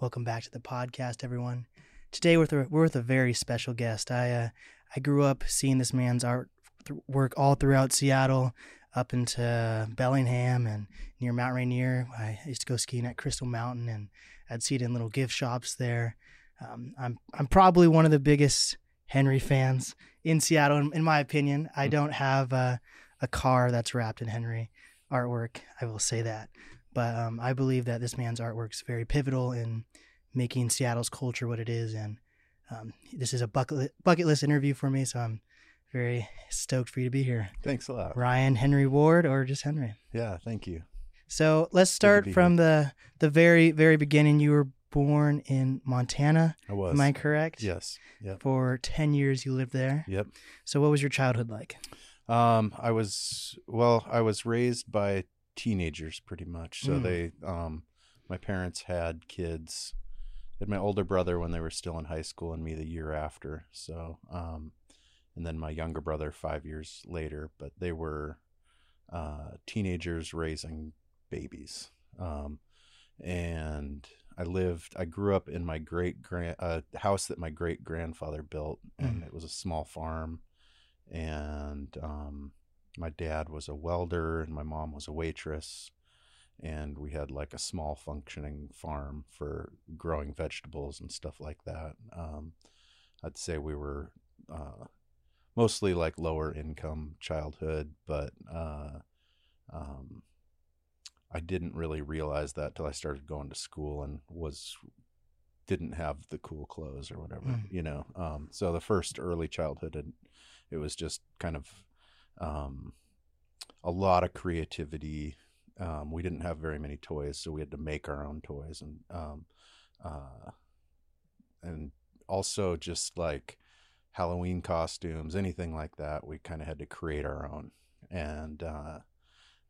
Welcome back to the podcast, everyone. Today we're with a, we're with a very special guest. I uh, I grew up seeing this man's art th- work all throughout Seattle, up into Bellingham and near Mount Rainier. I used to go skiing at Crystal Mountain, and I'd see it in little gift shops there. Um, I'm I'm probably one of the biggest Henry fans in Seattle, in, in my opinion. I don't have a, a car that's wrapped in Henry artwork. I will say that. But um, I believe that this man's artwork is very pivotal in making Seattle's culture what it is. And um, this is a bucket, bucket list interview for me. So I'm very stoked for you to be here. Thanks a lot. Ryan Henry Ward or just Henry? Yeah, thank you. So let's start from the, the very, very beginning. You were born in Montana. I was. Am I correct? Yes. Yep. For 10 years you lived there. Yep. So what was your childhood like? Um, I was well. I was raised by teenagers, pretty much. So Mm. they, um, my parents had kids. Had my older brother when they were still in high school, and me the year after. So, um, and then my younger brother five years later. But they were uh, teenagers raising babies. Um, and I lived. I grew up in my great grand uh, house that my great grandfather built, and Mm. it was a small farm. And um, my dad was a welder, and my mom was a waitress. And we had like a small functioning farm for growing vegetables and stuff like that. Um, I'd say we were uh, mostly like lower income childhood, but uh, um, I didn't really realize that till I started going to school and was didn't have the cool clothes or whatever, Mm. you know. Um, so the first early childhood, it, it was just kind of um, a lot of creativity. Um, we didn't have very many toys, so we had to make our own toys, and um, uh, and also just like Halloween costumes, anything like that. We kind of had to create our own, and uh,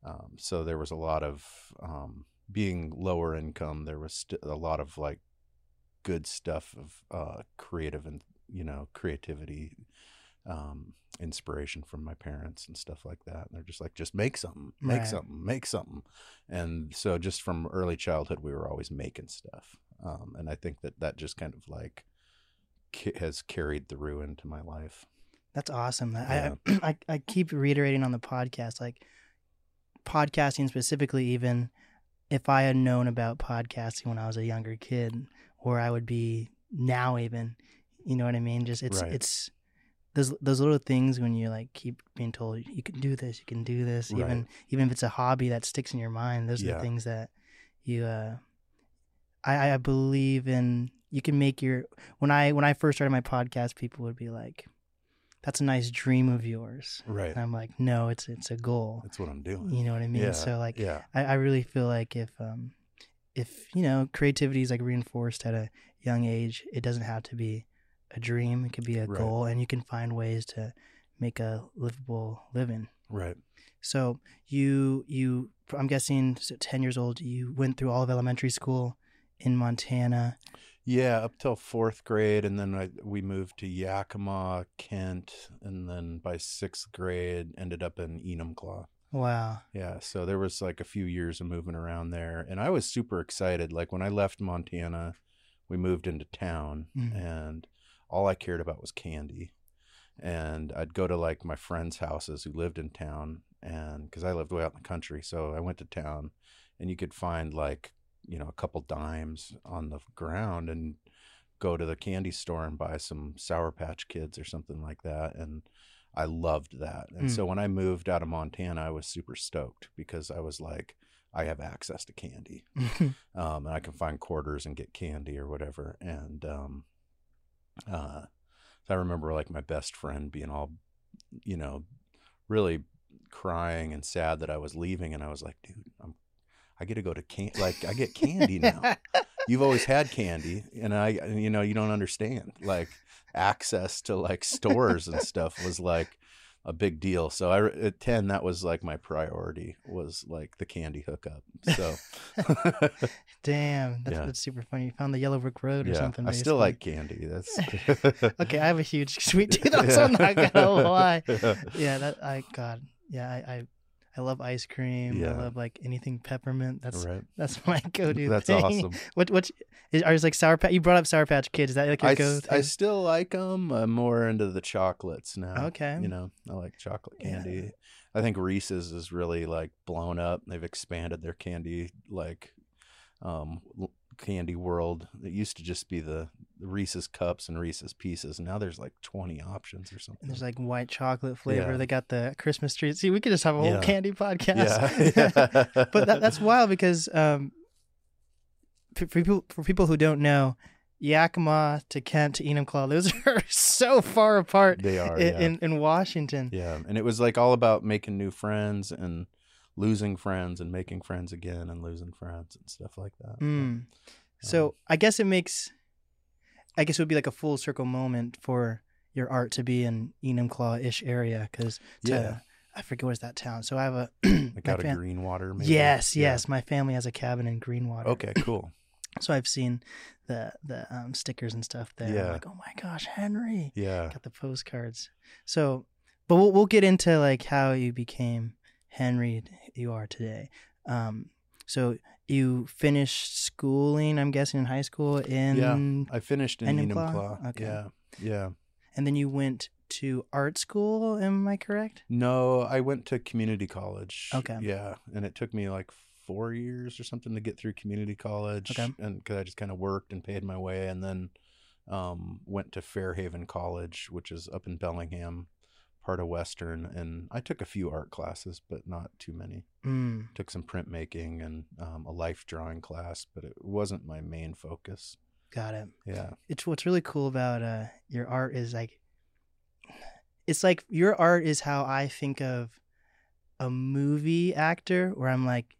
um, so there was a lot of um, being lower income. There was st- a lot of like good stuff of uh, creative and you know creativity, um, inspiration from my parents and stuff like that. And they're just like, just make something, make Right. something, make something. And so just from early childhood, we were always making stuff. Um, and I think that that just kind of like has carried through into my life. That's awesome. I, I, I I keep reiterating on the podcast, like podcasting specifically, even if I had known about podcasting when I was a younger kid, or I would be now, even, you know what I mean? Just it's Right. it's those those little things when you like keep being told you can do this, you can do this, Right. even even if it's a hobby that sticks in your mind. Those are the things that you. uh I I believe in. You can make your when I when I first started my podcast, people would be like, "That's a nice dream of yours," Right. and I'm like, "No, it's it's a goal." That's what I'm doing. You know what I mean? Yeah. So like, yeah. I, I really feel like if um if you know creativity is like reinforced at a young age, it doesn't have to be a dream. It could be a Right. goal, and you can find ways to make a livable living. Right. So you you I'm guessing so ten years old. You went through all of elementary school in Montana. Yeah, up till fourth grade, and then I, we moved to Yakima, Kent, and then by sixth grade ended up in Enumclaw. Wow. Yeah, so there was like a few years of moving around there, and I was super excited. Like when I left Montana, we moved into town, Mhm. and all I cared about was candy. And I'd go to like my friends' houses who lived in town, and because I lived way out in the country, so I went to town, and you could find like you know a couple dimes on the ground, and go to the candy store and buy some Sour Patch Kids or something like that, and I loved that. And Mm. so when I moved out of Montana, I was super stoked because I was like, I have access to candy, um, and I can find quarters and get candy or whatever. And um, uh, I remember like my best friend being all, you know, really crying and sad that I was leaving, and I was like, dude, I'm, I get to go to can like I get candy now. You've always had candy, and I, you know, you don't understand. Like access to like stores and stuff was like a big deal. So I at ten, that was like my priority was like the candy hookup. So Damn, that's, Yeah. that's super funny. You found the Yellow Brick Road or yeah, something. I still like candy. That's Okay, I have a huge sweet tooth, so I'm not gonna lie. Yeah, that I God, yeah, I, I I love ice cream. I love like anything peppermint. That's right. that's my go-to. That's thing. awesome. What what is are like sour patch? You brought up sour patch kids. Is that like your I, go? I still like them. I'm more into the chocolates now. Okay. You know, I like chocolate Yeah. candy. I think Reese's is really like blown up. They've expanded their candy like um candy world. It used to just be the Reese's cups and Reese's pieces. Now there's like 20 options or something. And there's like white chocolate flavor. Yeah. They got the Christmas tree. See, we could just have a whole Yeah. candy podcast. yeah. but that, that's wild because um, for, for people for people who don't know, Yakima to Kent to Enumclaw, those are so far apart they are. in, yeah. in in Washington. Yeah, and it was like all about making new friends and losing friends and making friends again and losing friends and stuff like that. Mm. So I guess it makes, I guess it would be like a full circle moment for your art to be in Enumclaw ish area because Yeah. I forget what's that town. So I have a Like out fam- of Greenwater, maybe. Yes, Yeah. yes. My family has a cabin in Greenwater. Okay, cool. So I've seen the the um, stickers and stuff there. I'm Yeah. like, oh my gosh, Henry. Yeah. Got the postcards. So, but we'll we'll get into like how you became Henry you are today. Um, so you finished schooling, I'm guessing, in high school in, yeah. I finished in Enumclaw? Okay. Yeah. Yeah. and then you went to art school. Am I correct? No, I went to community college. Okay. Yeah, and it took me like four years or something to get through community college. Okay. And because I just kind of worked and paid my way, and then um, went to Fairhaven College, which is up in Bellingham, part of Western. And I took a few art classes, but not too many. Mm, Took some printmaking and um, a life drawing class, but it wasn't my main focus. got it. Yeah. it's what's really cool about uh your art is like it's like your art is how I think of a movie actor where I'm like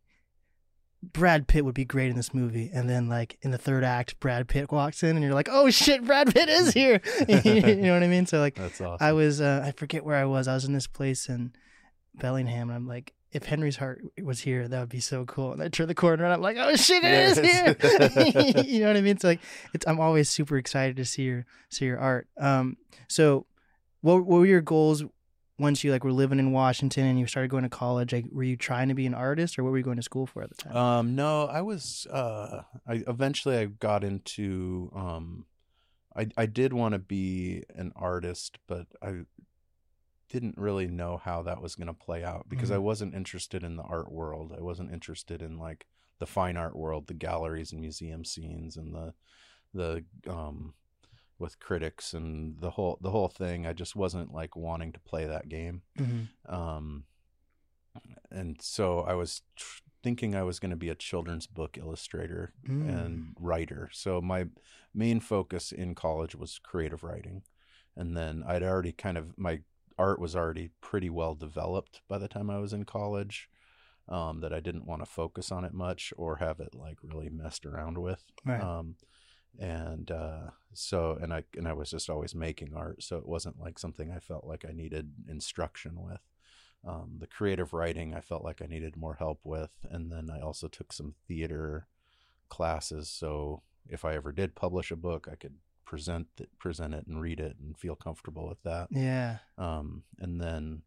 Brad Pitt would be great in this movie. And then like in the third act Brad Pitt walks in and you're like oh shit Brad Pitt is here. You know what I mean? So like That's awesome. I was uh, I forget where I was. I was in this place in Bellingham and I'm like if Henry's heart was here that would be so cool. And I turn the corner and I'm like oh shit it is Yes. here. You know what I mean? So like it's I'm always super excited to see your see your art. Um so what, what were your goals once you like were living in Washington and you started going to college like were you trying to be an artist or what were you going to school for at the time Um, no, I was. Uh, I eventually I got into. Um, I I did want to be an artist, but I didn't really know how that was going to play out because I Mhm. wasn't interested in the art world. I wasn't interested in like the fine art world, the galleries and museum scenes, and the the um with critics and the whole the whole thing. I just wasn't like wanting to play that game Mhm. um and so i was tr- thinking i was going to be a children's book illustrator Mm. and writer so my main focus in college was creative writing and then i'd already kind of my art was already pretty well developed by the time i was in college um, that i didn't want to focus on it much or have it like really messed around with right um, and uh, so and I and I was just always making art, so it wasn't like something I felt like I needed instruction with. Um, the creative writing I felt like I needed more help with, and then I also took some theater classes. So if I ever did publish a book, I could present it, present it, and read it, and feel comfortable with that. yeah Um, and then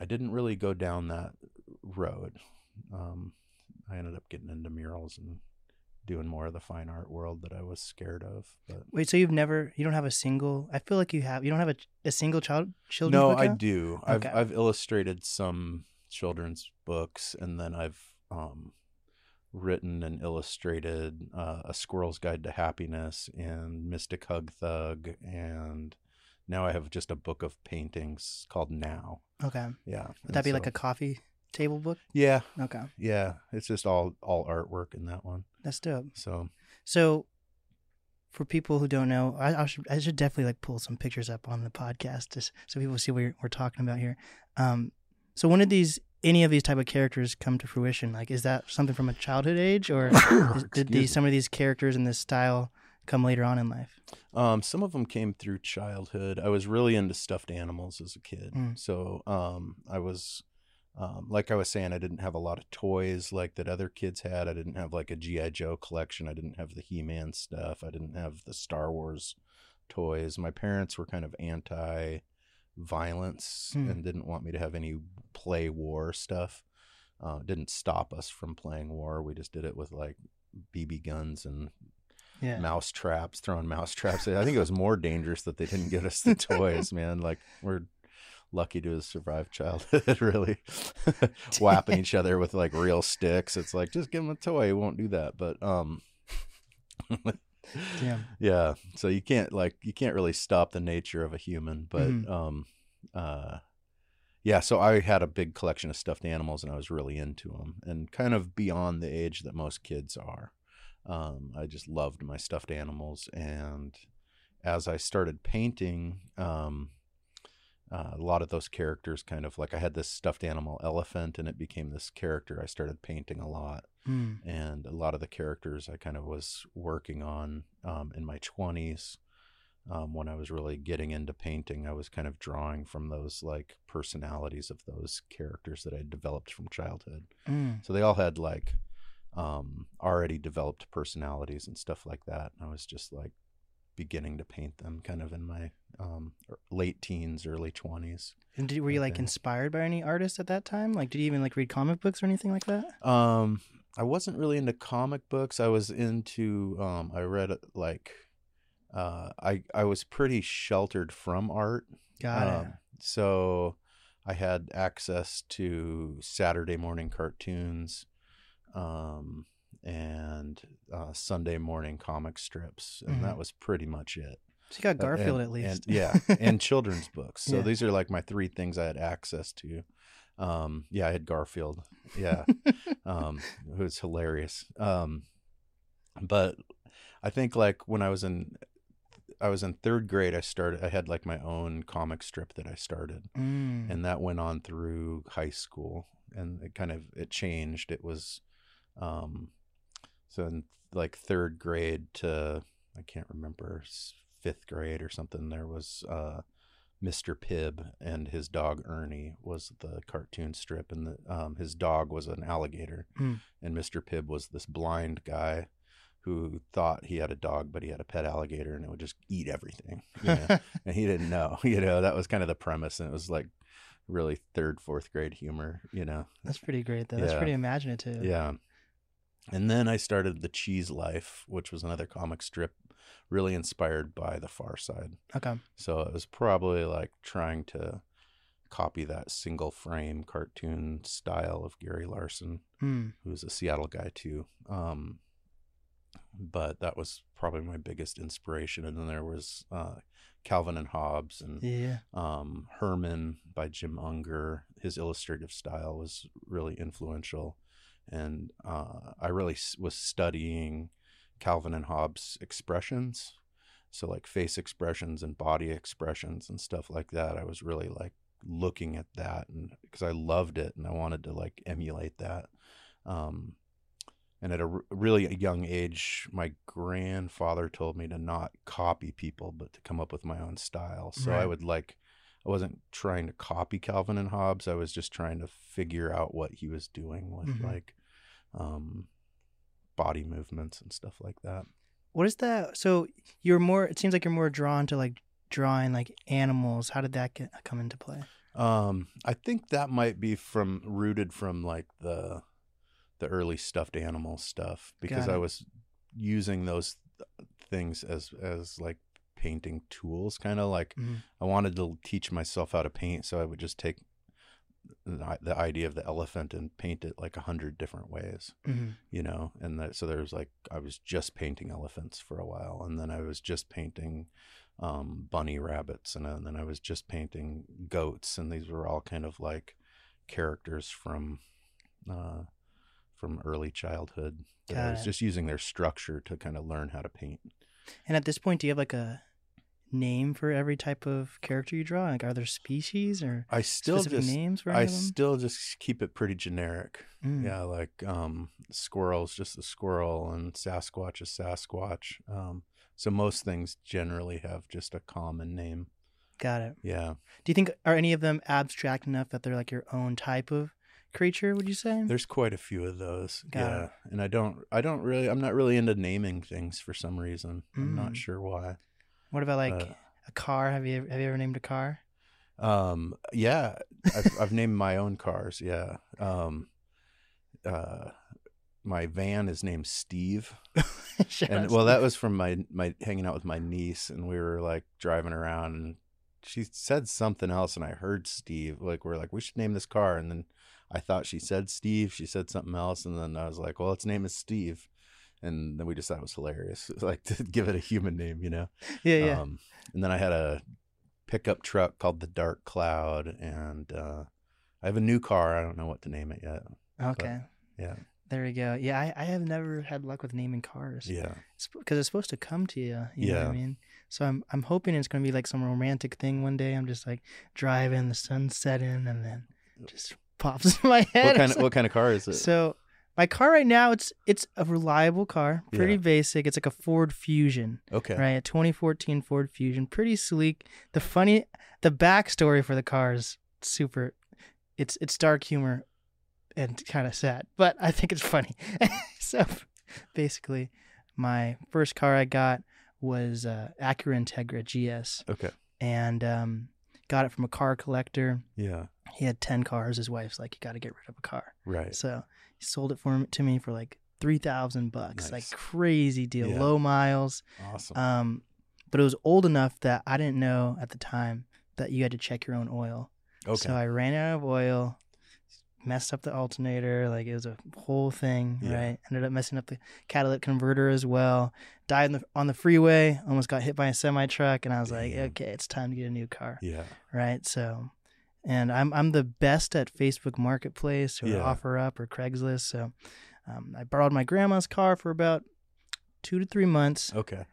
I didn't really go down that road. Um, I ended up getting into murals and doing more of the fine art world that I was scared of. But wait so you've never you don't have a single I feel like you have you don't have a, a single child children's no, I do. Okay. I've I've illustrated some children's books, and then I've um, written and illustrated uh, a Squirrel's Guide to Happiness and Mystic Hug Thug, and now I have just a book of paintings called Now. okay Yeah, would that be like a coffee table book yeah, okay yeah? It's just all all artwork in that one. that's dope So So, for people who don't know, I, I should I should definitely like pull some pictures up on the podcast just so people see what we're, we're talking about here. Um, so when did these any of these type of characters come to fruition? Like, is that something from a childhood age, or is, did these some of these characters in this style come later on in life? Um, some of them came through childhood. I was really into stuffed animals as a kid. Mm. So um, I was, um, like I was saying, I didn't have a lot of toys like that other kids had. I didn't have like a G.I. Joe collection. I didn't have the He Man stuff. I didn't have the Star Wars toys. My parents were kind of anti violence Hmm. and didn't want me to have any play war stuff. Uh, didn't stop us from playing war. We just did it with like BB guns and Yeah. mouse traps, throwing mouse traps. I think it was more dangerous that they didn't get us the toys, man. Like we're lucky to have survived childhood, really. Whapping each other with like real sticks. It's like just give him a toy, he won't do that. But um Damn. yeah, so you can't like you can't really stop the nature of a human, but Mhm. um uh yeah, so I had a big collection of stuffed animals and I was really into them and kind of beyond the age that most kids are. Um, I just loved my stuffed animals. And as I started painting, um, uh, a lot of those characters kind of like I had this stuffed animal elephant and it became this character I started painting a lot. Mm. And a lot of the characters I kind of was working on um, in my 20s um, when I was really getting into painting, I was kind of drawing from those like personalities of those characters that I developed from childhood. Mm. So they all had like um, already developed personalities and stuff like that. And I was just like beginning to paint them kind of in my um, er- late teens, early 20s. And did, were you like inspired by any artists at that time? Like, did you even like read comic books or anything like that? Um, I wasn't really into comic books. I was into um, I read like uh, I I was pretty sheltered from art. Got it. Um, so I had access to Saturday morning cartoons um, and uh, Sunday morning comic strips, and Mhm. that was pretty much it. You got Uh, Garfield and- at least. and, yeah, and children's books. So Yeah. these are like my three things I had access to. Um, yeah, I had Garfield. Yeah, um, it was hilarious. Um, but I think like when I was in, I was in third grade. I started. I had like my own comic strip that I started, Mm. and that went on through high school, and it kind of it changed. It was, um, so in like third grade to I can't remember fifth grade or something. There was uh, Mr. Pibb and his dog Ernie was the cartoon strip, and the, um, his dog was an alligator, Hmm. and Mr. Pibb was this blind guy who thought he had a dog, but he had a pet alligator, and it would just eat everything. You know? and he didn't know. You know, that was kind of the premise, and it was like really third, fourth grade humor. You know, That's pretty great though. That's pretty imaginative. yeah. And then I started the Cheese Life, which was another comic strip, really inspired by The Far Side. Okay. So it was probably like trying to copy that single frame cartoon style of Gary Larson, Mm. who's a Seattle guy too. Um, but that was probably my biggest inspiration. And then there was uh, Calvin and Hobbes and Yeah. um, Herman by Jim Unger. His illustrative style was really influential, and uh, I really s- was studying Calvin and Hobbes' expressions, so like face expressions and body expressions and stuff like that. I was really like looking at that, and because I loved it and I wanted to like emulate that. Um, and at a r- really young age, my grandfather told me to not copy people, but to come up with my own style. So I would like, I wasn't trying to copy Calvin and Hobbes. I was just trying to figure out what he was doing with Mhm. like um, body movements and stuff like that. What is that? So you're more. It seems like you're more drawn to like drawing like animals. How did that get come into play? Um, I think that might be from rooted from like the the early stuffed animal stuff because I was using those things as as like painting tools kind of like Mhm. I wanted to teach myself how to paint so I would just take the the idea of the elephant and paint it like a hundred different ways Mhm. you know and that so there was like i was just painting elephants for a while and then i was just painting um, bunny rabbits and, then i was just painting goats and these were all kind of like characters from uh, from early childhood i was just using their structure to kind of learn how to paint And at this point, do you have like a name for every type of character you draw? Like, are there species or i still specific just names for i still just keep it pretty generic Mm. Yeah, like um, squirrel's just a squirrel, and Sasquatch is Sasquatch. Um, so most things generally have just a common name. Got it. Yeah, Do you think are any of them abstract enough that they're like your own type of creature? Would you say? there's quite a few of those. Got yeah, it. and I don't, I don't really, I'm not really into naming things for some reason. I'm Mm. not sure why. What about like Uh, a car? Have you have you ever named a car? Um, yeah, I've, I've named my own cars. Yeah. Um, uh, my van is named Steve, and well, that was from my my hanging out with my niece, and we were like driving around, and she said something else, and I heard Steve. Like we're like, we should name this car, and then I thought she said Steve. She said something else, and then I was like, well, its name is Steve. And then we just thought it was hilarious, like to give it a human name, you know. yeah, yeah. Um, and then I had a pickup truck called the Dark Cloud, and uh, I have a new car. I don't know what to name it yet. okay. Yeah, There we go. Yeah, I, I have never had luck with naming cars. yeah, because it's supposed to come to you. You know what I mean? So I'm I'm hoping it's gonna be like some romantic thing one day. I'm just like driving, the sun's setting, and then just pops in my head. what kind of what kind of car is it? so my car right now, it's it's a reliable car, pretty Yeah. basic. It's like a Ford Fusion, okay, right? A 2014 Ford Fusion, pretty sleek. The funny, the backstory for the car is super. It's it's dark humor, and kind of sad, but I think it's funny. so basically, my first car I got was uh, Acura Integra GS, okay, and um, got it from a car collector. yeah, He had ten cars. His wife's like, "You got to get rid of a car." right, So he sold it for to me for like three thousand bucks, like crazy deal, Yeah. low miles. awesome. Um, but it was old enough that I didn't know at the time that you had to check your own oil. okay, So I ran out of oil, messed up the alternator. Like it was a whole thing, Yeah. right? Ended up messing up the catalytic converter as well. Died on the, on the freeway. Almost got hit by a semi truck, and I was like, okay, it's time to get a new car, yeah, right? So, and I'm I'm the best at Facebook Marketplace or Yeah. OfferUp or Craigslist. So, um, I borrowed my grandma's car for about two to three months. Okay,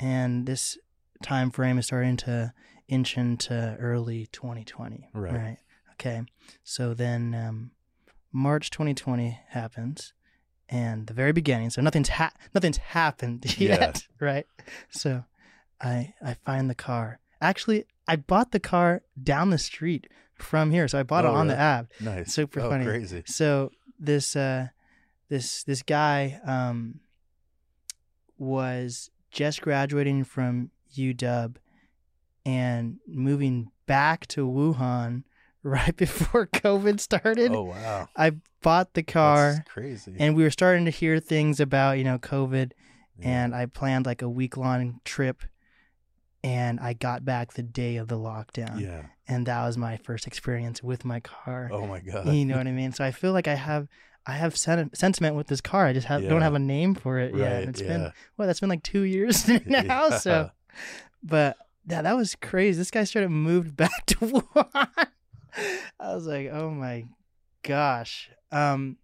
and this time frame is starting to inch into early 2020 Right. okay. So then um, march 2020 happens and the very beginning. So nothing's ha- nothing's happened yet. Right. So i i find the car. Actually i bought the car down the street from here so i bought Oh, it on the app nice, Super oh, funny. crazy, so this uh this this guy um was just graduating from UW and moving back to Wuhan right before COVID started. oh wow, I bought the car That's crazy, and we were starting to hear things about, you know, COVID Yeah. and I planned like a week long trip and I got back the day of the lockdown. yeah, And that was my first experience with my car oh my god, you know what I mean? So I feel like I have I have sen- sentiment with this car. I just have, Yeah. don't have a name for it yet. right, And It's yeah, been well, that's been like two years now. So, but yeah, that was crazy. This guy up moved back to Wuhan. I was like, oh my gosh. Um,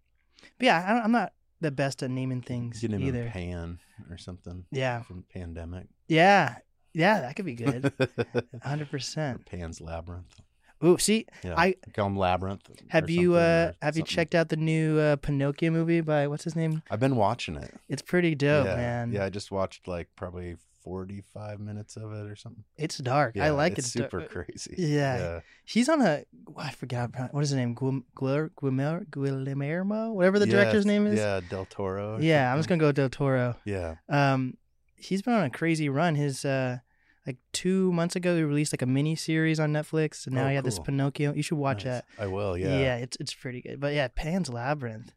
but yeah, I don't, I'm not the best at naming things you name either. Pan or something Yeah, from Pandemic. yeah, yeah. That could be good. Hundred percent. Pan's Labyrinth. Ooh, see, Yeah, I- call him Labyrinth. or have you something, uh or have you something. checked out the new uh, Pinocchio movie by what's his name? I've been watching it. It's pretty dope, yeah, man. Yeah, I just watched like probably forty-five minutes of it or something. It's dark. Yeah, I like it's it. super crazy. Yeah. He's on a. oh, I forgot how- what is his name. Guil- Guil- Guillermo, Guillermo, whatever the Yeah, director's name is. Yeah, Del Toro. or Yeah, I'm just something. gonna go Del Toro. Yeah. Um, he's been on a crazy run. His uh, like two months ago, he released like a mini series on Netflix, and now Oh, he had this. Pinocchio. You should watch nice. that. I will. Yeah. Yeah. it's it's pretty good. But yeah, Pan's Labyrinth.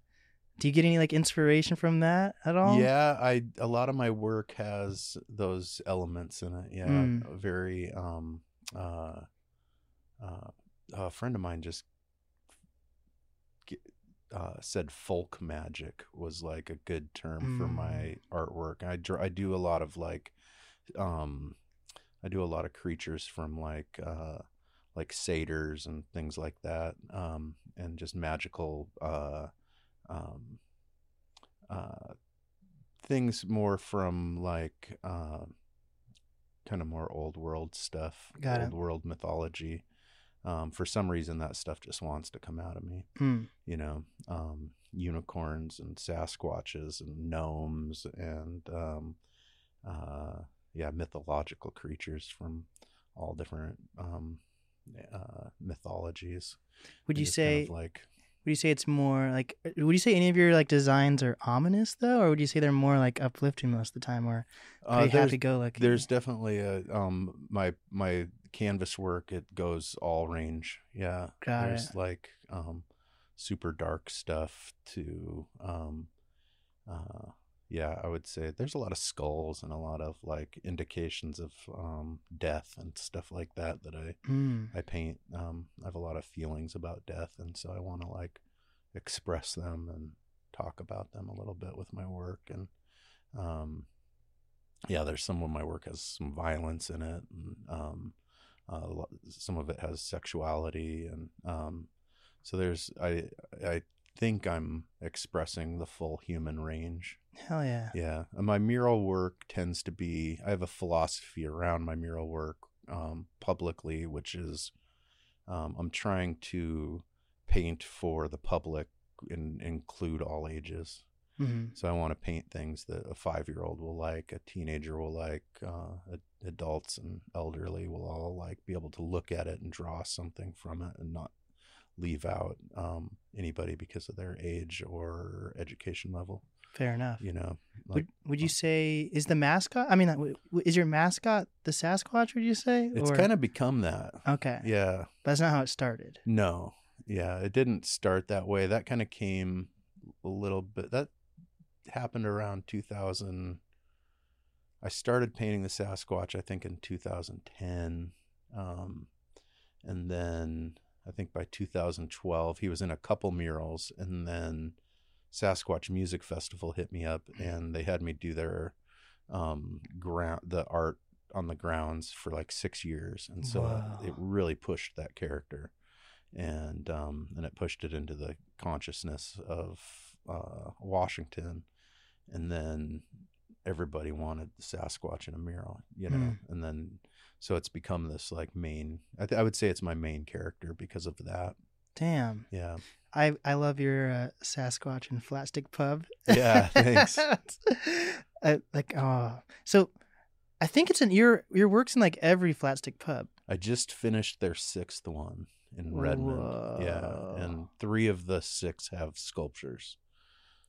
Do you get any like inspiration from that at all? Yeah, I a lot of my work has those elements in it. Yeah, Mm. very. Um, uh, uh, a friend of mine just uh, said folk magic was like a good term for Mm. my artwork. I draw. I do a lot of like, um, I do a lot of creatures from like uh, like satyrs and things like that, um, and just magical. Uh, um, uh, things more from like uh, kind of more old world stuff, Got it. old world mythology. Um, for some reason, that stuff just wants to come out of me. Hmm. You know, um, unicorns and Sasquatches and gnomes and um, uh, yeah, mythological creatures from all different um, uh, mythologies. Would you just kind say of like Would you say it's more like? uh, Would you say any of your like designs are ominous though, or would you say they're more like uplifting most of the time, or Uh, pretty happy go lucky? there's definitely a um my my canvas work. It goes all range. Yeah, Got there's it. like um super dark stuff to um uh yeah i would say there's a lot of skulls and a lot of like indications of um death and stuff like that that i Mm, i paint um i have a lot of feelings about death and so i want to like express them and talk about them a little bit with my work and um yeah there's some of my work has some violence in it and um uh, some of it has sexuality and um so there's i i think i'm expressing the full human range hell yeah. yeah, and my mural work tends to be. I have a philosophy around my mural work um, publicly, which is um, I'm trying to paint for the public and include all ages. Hmm So I want to paint things that a five year old will like, a teenager will like, uh, adults and elderly will all like, be able to look at it and draw something from it and not leave out um, anybody because of their age or education level. Fair enough. You know, like would would you say is the mascot? I mean, uh, is your mascot the Sasquatch? Would you say? It's kind of become that. okay. Yeah. That's not how it started. No. Yeah. It didn't start that way. That kind of came a little bit. That happened around 2000. I started painting the Sasquatch, I think, in 2010. Um, and then I think by 2012, he was in a couple murals. And then Sasquatch Music Festival hit me up and they had me do their um, ground, the art on the grounds for like six years. And so Wow. it really pushed that character and um, and it pushed it into the consciousness of uh, Washington, and then everybody wanted the Sasquatch in a mural, you know, Mm. and then so it's become this like main. I, th- I would say it's my main character because of that. Damn. Yeah, I I love your uh, Sasquatch and Flatstick Pub. Yeah, thanks. I, like oh, so I think it's in your your works in like every Flatstick Pub. I just finished their sixth one in Redmond. Yeah, and three of the six have sculptures.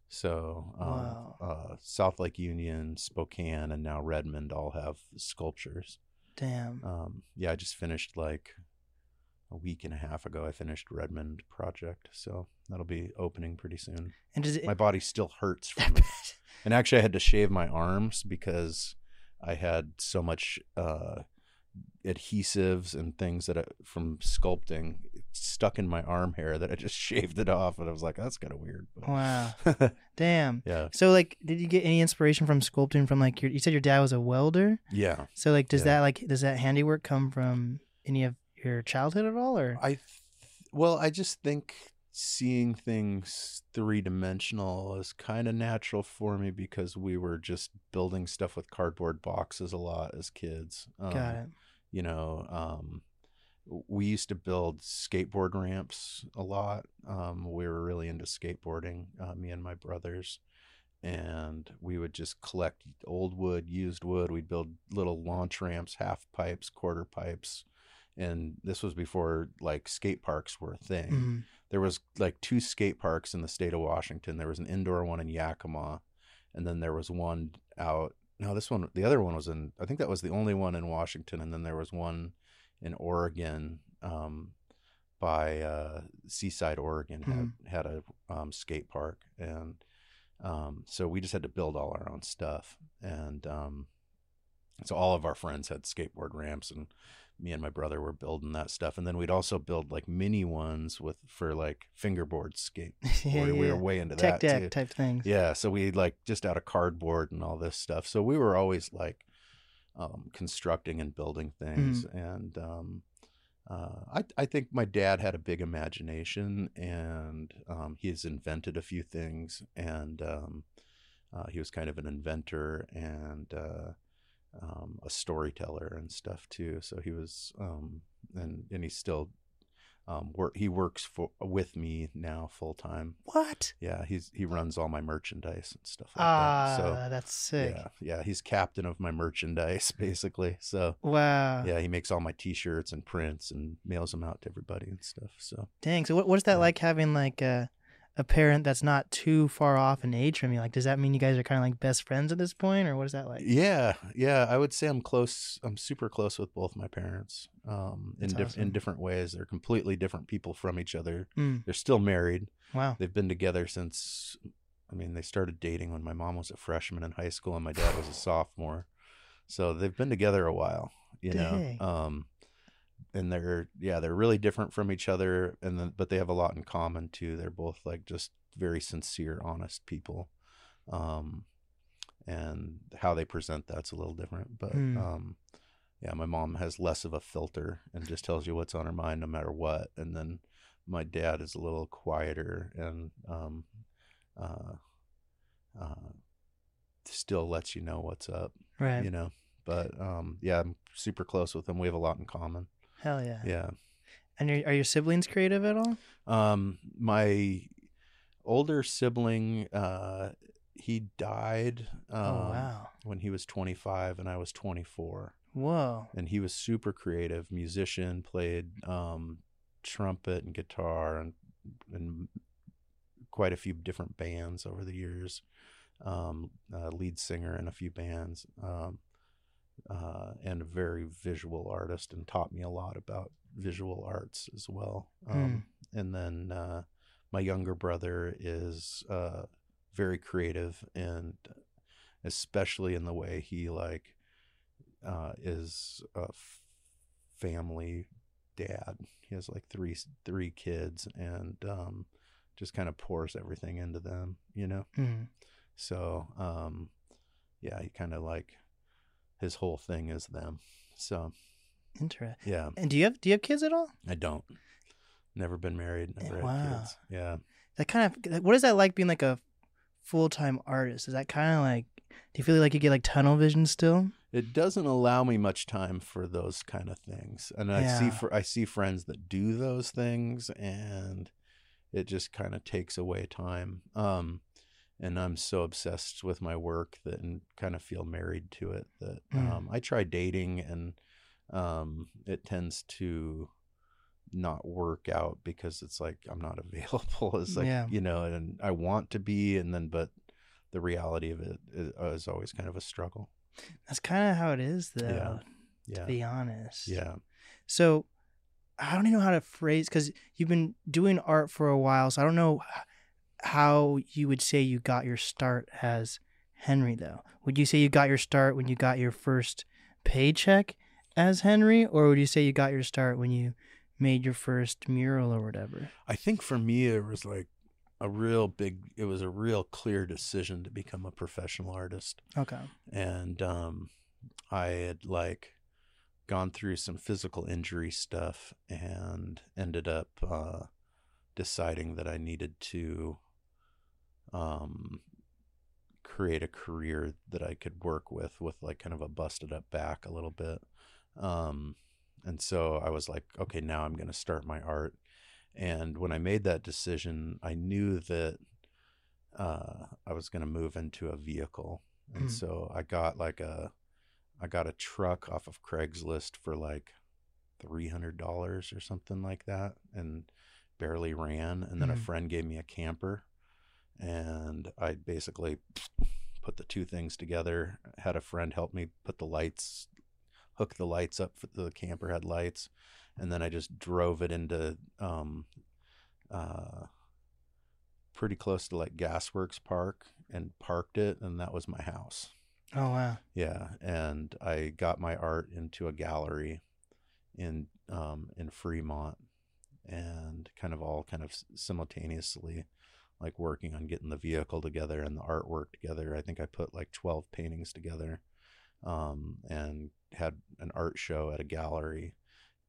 So um, Wow. uh, South Lake Union, Spokane, and now Redmond all have sculptures. Damn. Um, yeah, I just finished like a week and a half ago. I finished Redmond project, so that'll be opening pretty soon. and does it? My body still hurts from it, and actually, I had to shave my arms because I had so much uh, adhesives and things that I, from sculpting stuck in my arm hair that I just shaved it off, and I was like, that's kind of weird. But wow. Damn. yeah, So like, did you get any inspiration from sculpting from like your? You said your dad was a welder. yeah. So like, does Yeah. that like does that handiwork come from any of your childhood at all, or? I th- well, I just think seeing things three dimensional is kind of natural for me because we were just building stuff with cardboard boxes a lot as kids. Um, Got it. You know, um, we used to build skateboard ramps a lot. Um, we were really into skateboarding, uh, me and my brothers. And we would just collect old wood, used wood. We'd build little launch ramps, half pipes, quarter pipes. And this was before like skate parks were a thing Mhm. there was like two skate parks in the state of Washington. There was an indoor one in Yakima, and then there was one out. No, this one, the other one was in. I think that was the only one in Washington, and then there was one in Oregon, um, by uh, Seaside, Oregon, had had a um, skate park, and um, so we just had to build all our own stuff, and um, so all of our friends had skateboard ramps and me and my brother were building that stuff and then we'd also build like mini ones with for like fingerboard skate yeah, we, we were way into Tech that deck too type things. yeah so we like just out of cardboard and all this stuff so we were always like um, constructing and building things and um, uh, I, I think my dad had a big imagination and um, he's invented a few things and um, uh, he was kind of an inventor and uh, um, a storyteller and stuff too. So he was, um, and and he still um, work. He works for with me now full time. What? Yeah, he's he runs all my merchandise and stuff like Ah, that. So that's sick. yeah, yeah, he's captain of my merchandise basically. So Wow. yeah, he makes all my T-shirts and prints and mails them out to everybody and stuff. So Dang. So what what's that Yeah. like having like a a parent that's not too far off in age from you? Like, does that mean you guys are kind of like best friends at this point, or what is that like? yeah, yeah, I would say I'm close. I'm super close with both my parents. Um, in awesome. in different ways. They're completely different people from each other. Mm, They're still married. wow. They've been together since. I mean, they started dating when my mom was a freshman in high school and my dad was a sophomore. So they've been together a while, you Dang. know. Um, and they're yeah, they're really different from each other, and then but they have a lot in common too. They're both like just very sincere, honest people. Um, and how they present that's a little different, but Hmm. um, yeah, my mom has less of a filter and just tells you what's on her mind no matter what, and then my dad is a little quieter and um, uh, uh, still lets you know what's up, Right. you know. But um, yeah, I'm super close with him. We have a lot in common. Hell yeah. Yeah. And are, are your siblings creative at all? Um, my older sibling, uh, he died um, oh wow. when he was 25 and I was 24. Whoa. and he was super creative musician played um, trumpet and guitar and and quite a few different bands over the years um, uh, lead singer in a few bands um, uh, and a very visual artist and taught me a lot about visual arts as well um, and then uh, my younger brother is uh, very creative and especially in the way he like uh, is a f- family dad. He has like three three kids, and um, just kind of pours everything into them, you know. Mm. So um, yeah, he kind of like his whole thing is them. So Interesting. yeah, And do you have do you have kids at all? I don't. Never been married. Never Wow. had kids. Yeah. That kind of what is that like being like a full time artist? Is that kind of like? Do you feel like you get like tunnel vision still? it doesn't allow me much time for those kind of things and i see for i see friends that do those things and it just kind of takes away time um and i'm so obsessed with my work that and kind of feel married to it that Mm. um i try dating and um it tends to not work out because it's like i'm not available it's like Yeah. you know and i want to be and then but the reality of it is, is always kind of a struggle That's kind of how it is, though. Yeah. To yeah be honest. yeah So I don't even know how to phrase because you've been doing art for a while. So I don't know how you would say you got your start as Henry, though. Would you say you got your start when you got your first paycheck as Henry, or would you say you got your start when you made your first mural or whatever? I think for me it was like a real big it was a real clear decision to become a professional artist Okay. and um I had like gone through some physical injury stuff and ended up uh deciding that I needed to um create a career that I could work with with like kind of a busted up back a little bit um and so I was like okay now I'm going to start my art and when I made that decision, I knew that uh, I was going to move into a vehicle. And Mhm. so I got like a, I got a truck off of Craigslist for like $300 or something like that and barely ran. And then a Mhm. friend gave me a camper and I basically put the two things together. Had a friend help me put the lights, hook the lights up for the camper had lights and then I just drove it into um, uh, pretty close to like Gasworks Park and parked it, and that was my house. Oh wow. Yeah, and I got my art into a gallery in um, in Fremont, and kind of all kind of simultaneously, like working on getting the vehicle together and the artwork together. I think I put like twelve paintings together, um, and had an art show at a gallery,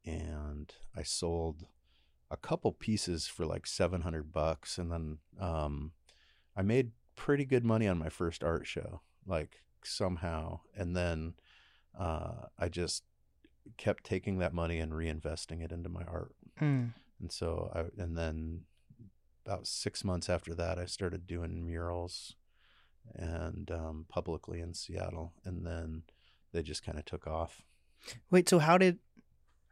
and I sold a couple pieces for like seven hundred bucks, and then um, I made pretty good money on my first art show, like somehow, and then uh, I just kept taking that money and reinvesting it into my art. Mm. and so I and then about six months after that, I started doing murals and um, publicly in Seattle, and then they just kind of took off. Wait, so how did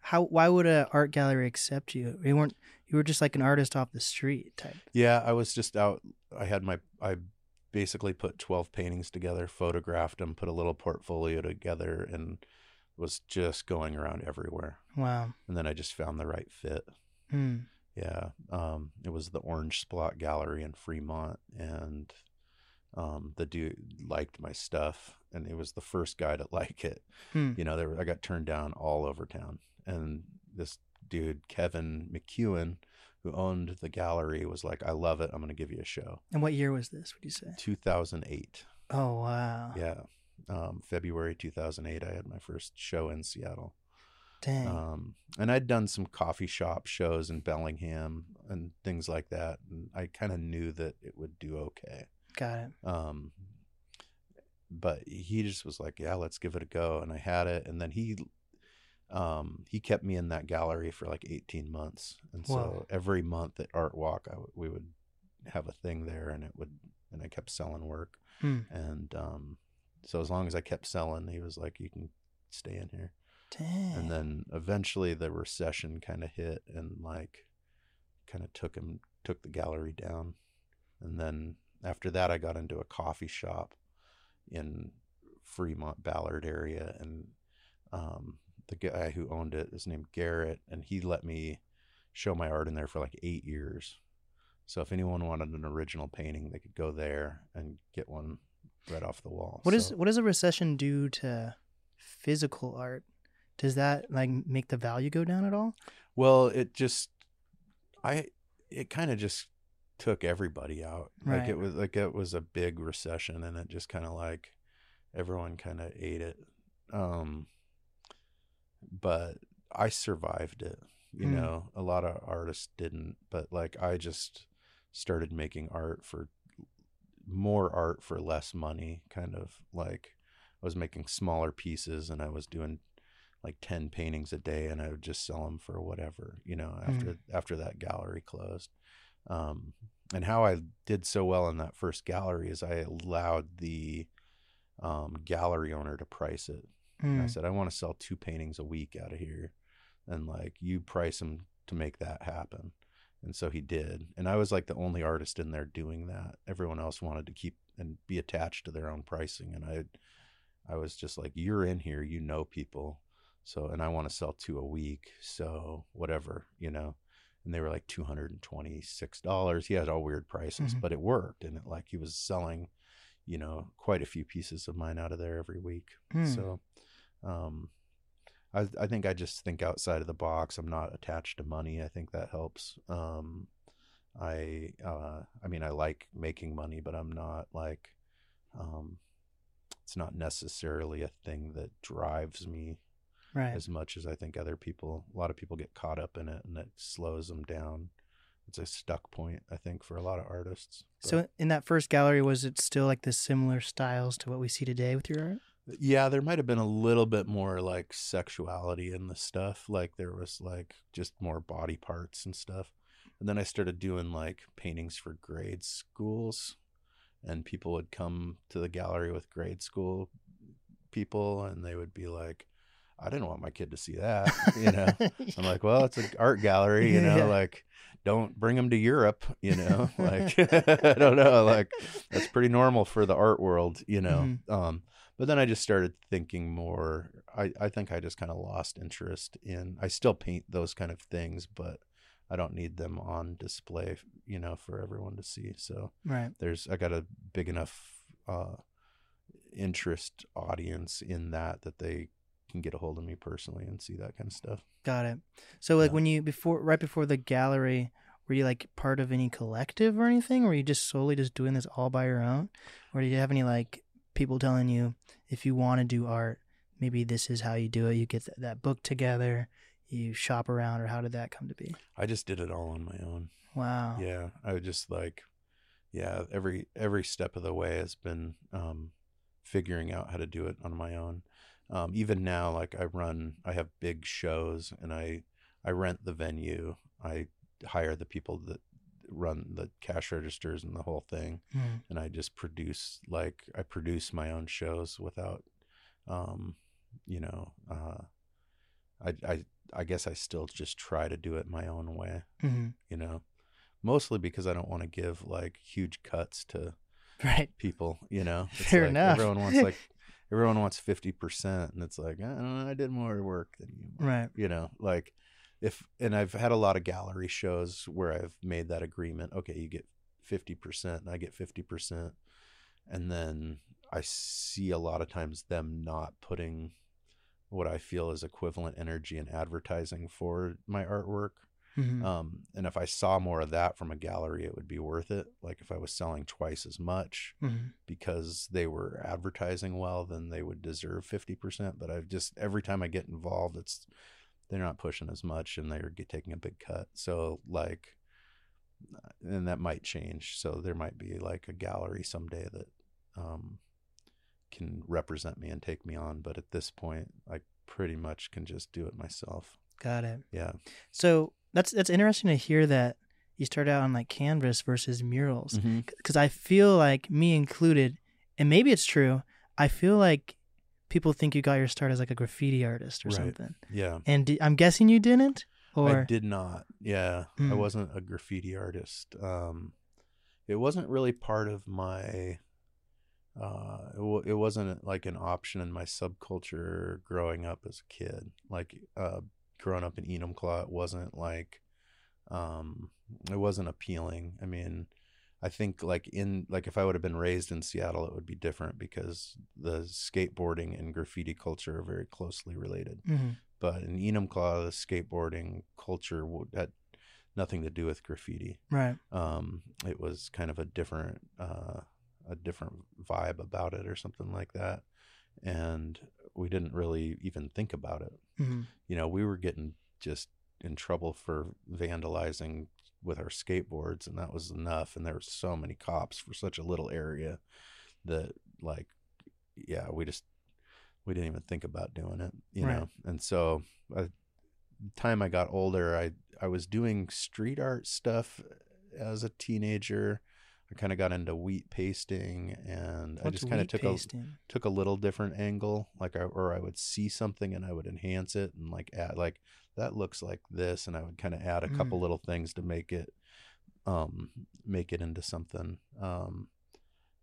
how why would an art gallery accept you? You weren't you were just like an artist off the street type. Yeah, I was just out. I had my I basically put twelve paintings together, photographed them, put a little portfolio together, and was just going around everywhere. Wow. And then I just found the right fit. Hmm. Yeah, um, it was the Orange Splot Gallery in Fremont, and um, the dude liked my stuff, and it was the first guy to like it. Hmm. You know, there I got turned down all over town, and this dude Kevin McEwen, who owned the gallery, was like, "I love it. I'm going to give you a show." And what year was this? Would you say? 2008. Oh wow. Yeah, um, February 2008. I had my first show in Seattle. Dang. Um, and I'd done some coffee shop shows in Bellingham and things like that, and I kind of knew that it would do okay. Got it. Um, but he just was like, "Yeah, let's give it a go," and I had it, and then he, um, he kept me in that gallery for like eighteen months, and so Whoa. every month at Art Walk, I w- we would have a thing there, and it would, and I kept selling work, Hmm. and um, so as long as I kept selling, he was like, "You can stay in here." Dang. and then eventually the recession kind of hit and like kind of took him took the gallery down and then after that i got into a coffee shop in fremont ballard area and um, the guy who owned it is named garrett and he let me show my art in there for like eight years so if anyone wanted an original painting they could go there and get one right off the wall What is So- what does a recession do to physical art? Does that like make the value go down at all? Well, it just I it kind of just took everybody out. Like Right. it was like it was a big recession and it just kind of like everyone kind of ate it. Um but I survived it. You Mm. know, a lot of artists didn't, but like I just started making art for more art for less money, kind of like I was making smaller pieces and I was doing like 10 paintings a day and I would just sell them for whatever, you know, after after that gallery closed. Um and how I did so well in that first gallery is I allowed the um, gallery owner to price it. And I said, I want to sell two paintings a week out of here. And like, you price them to make that happen. And so he did. And I was like the only artist in there doing that. Everyone else wanted to keep and be attached to their own pricing. And I, I was just like, you're in here, you know people. So, and I want to sell two a week. So, whatever, you know. And they were like $226. He had all weird prices, Mhm. but it worked. And it, like he was selling, you know, quite a few pieces of mine out of there every week. Hmm. So, um, I I think I just think outside of the box. I'm not attached to money. I think that helps. Um, I uh, I mean, I like making money, but I'm not like, um, it's not necessarily a thing that drives me right. as much as I think other people. A lot of people get caught up in it, and it slows them down. It's a stuck point, I think, for a lot of artists. But- So in that first gallery, was it still like the similar styles to what we see today with your art? Yeah, there might have been a little bit more like sexuality in the stuff. Like there was like just more body parts and stuff. And then I started doing like paintings for grade schools, and people would come to the gallery with grade school people, and they would be like, "I didn't want my kid to see that," you know. I'm like, well, it's an art gallery, you know, Yeah. like don't bring them to Europe, you know, like I don't know, like that's pretty normal for the art world, you know. Mhm. Um, but then I just started thinking more. I I think I just kind of lost interest in. I still paint those kind of things, but I don't need them on display, you know, for everyone to see. So right. there's I got a big enough uh, interest audience in that that they can get a hold of me personally and see that kind of stuff. Got it. So like Yeah. when you before right before the gallery, were you like part of any collective or anything? Or were you just solely just doing this all by your own? Or did you have any like people telling you if you want to do art, maybe this is how you do it? You get th- that book together, you shop around, or how did that come to be? I just did it all on my own. Wow. Yeah, I would just like, yeah, every every step of the way has been um, figuring out how to do it on my own. Um, even now, like I run, I have big shows, and I I rent the venue. I hire the people that run the cash registers and the whole thing Mm. and I just produce like I produce my own shows without um you know uh I I I guess I still just try to do it my own way, hmm you know. Mostly because I don't want to give like huge cuts to Right. people, you know. It's Fair like enough. Everyone wants like everyone wants 50% and it's like, I don't know, I did more work than you. Right. You know, like if and I've had a lot of gallery shows where I've made that agreement. Okay, you get 50% and I get 50%. And then I see a lot of times them not putting what I feel is equivalent energy in advertising for my artwork. Hmm Um, and if I saw more of that from a gallery, it would be worth it. Like if I was selling twice as much hmm because they were advertising well, then they would deserve 50%. But I've just, every time I get involved, it's, they're not pushing as much and they're taking a big cut. So, like, and that might change. So there might be like a gallery someday that um, can represent me and take me on. But at this point, I pretty much can just do it myself. Got it. Yeah. So that's that's interesting to hear that you started out on like canvas versus murals Mm-hmm. because I feel like me included, and maybe it's true. I feel like people think you got your start as like a graffiti artist or Right. something, Yeah. and I'm guessing you didn't. Or I did not. Yeah, I Mm. wasn't a graffiti artist. Um, it wasn't really part of my. Uh, it, w- it wasn't like an option in my subculture growing up as a kid. Like uh, growing up in Enumclaw, it wasn't like, um, it wasn't appealing. I mean, I think like in like if I would have been raised in Seattle, it would be different because the skateboarding and graffiti culture are very closely related Mhm. but in Enumclaw, the skateboarding culture w- had nothing to do with graffiti. right, Um, it was kind of a different, uh, a different vibe about it, or something like that. And we didn't really even think about it. Hmm You know, we were getting just in trouble for vandalizing with our skateboards, and that was enough. And there were so many cops for such a little area that, like, yeah, we just we didn't even think about doing it, you Right. know. And so, by the time I got older, I I was doing street art stuff as a teenager. I kind of got into wheat pasting, and I just kind of took pasting? a took a little different angle, like I or I would see something and I would enhance it and like add like that looks like this, and I would kind of add a couple little things to make it um make it into something. Um,